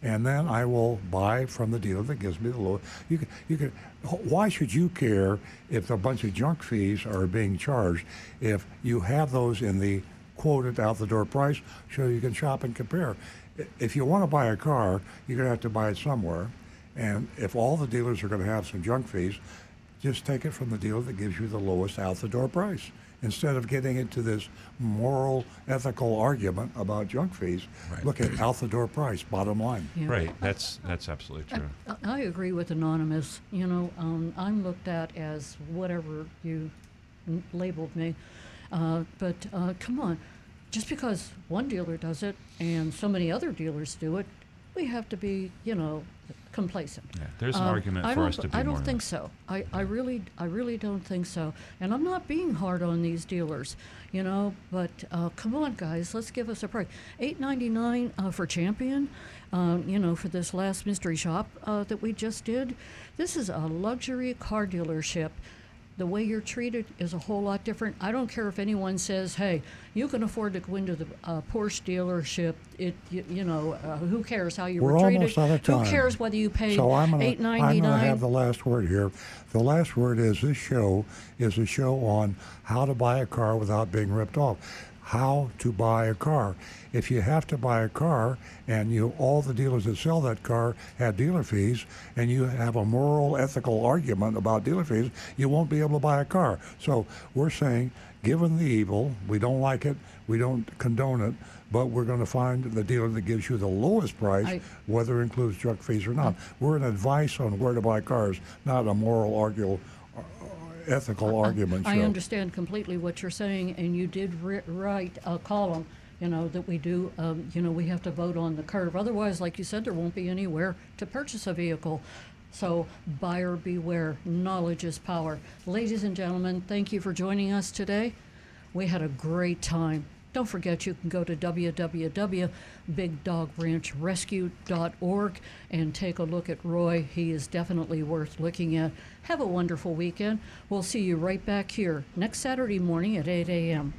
and then I will buy from the dealer that gives me the low. You can, you can. Why should you care if a bunch of junk fees are being charged if you have those in the quoted out the door price so you can shop and compare? If you want to buy a car, you're going to have to buy it somewhere. And if all the dealers are going to have some junk fees, just take it from the dealer that gives you the lowest out the door price instead of getting into this moral, ethical argument about junk fees. Look at out the door price, bottom line. Yeah. Right. That's that's absolutely true. I, I agree with Anonymous. You know, um, I'm looked at as whatever you n- labeled me. Uh, but uh, come on, just because one dealer does it and so many other dealers do it, we have to be, you know, complacent. Yeah, there's an Um, argument I for us to be I don't think so. I, I really, I really don't think so. And I'm not being hard on these dealers, you know. But uh, come on, guys, let's give us a break. Eight ninety nine uh, for Champion, um, you know, for this last mystery shop uh, that we just did. This is a luxury car dealership. The way you're treated is a whole lot different. I don't care if anyone says, "Hey, you can afford to go into the uh, Porsche dealership." It, you, you know, uh, who cares how you We're were treated? almost out of time. Who cares whether you paid so I'm gonna, eight I'm gonna have the last word here. The last word is this show is a show on how to buy a car without being ripped off. How to buy a car. If you have to buy a car and you all the dealers that sell that car have dealer fees and you have a moral ethical argument about dealer fees, you won't be able to buy a car. So we're saying given the evil, we don't like it, we don't condone it, but we're going to find the dealer that gives you the lowest price, I- whether it includes junk fees or not. We're an advice on where to buy cars, not a moral, argue, uh, ethical argument I show. understand completely what you're saying, and you did ri- write a column, you know, that we do, um, you know, we have to vote on the curve. Otherwise, like you said, there won't be anywhere to purchase a vehicle. So, buyer beware. Knowledge is power. Ladies and gentlemen, thank you for joining us today. We had a great time. Don't forget you can go to www.bigdogranchrescue.org and take a look at Roy. He is definitely worth looking at. Have a wonderful weekend. We'll see you right back here next Saturday morning at 8 a.m.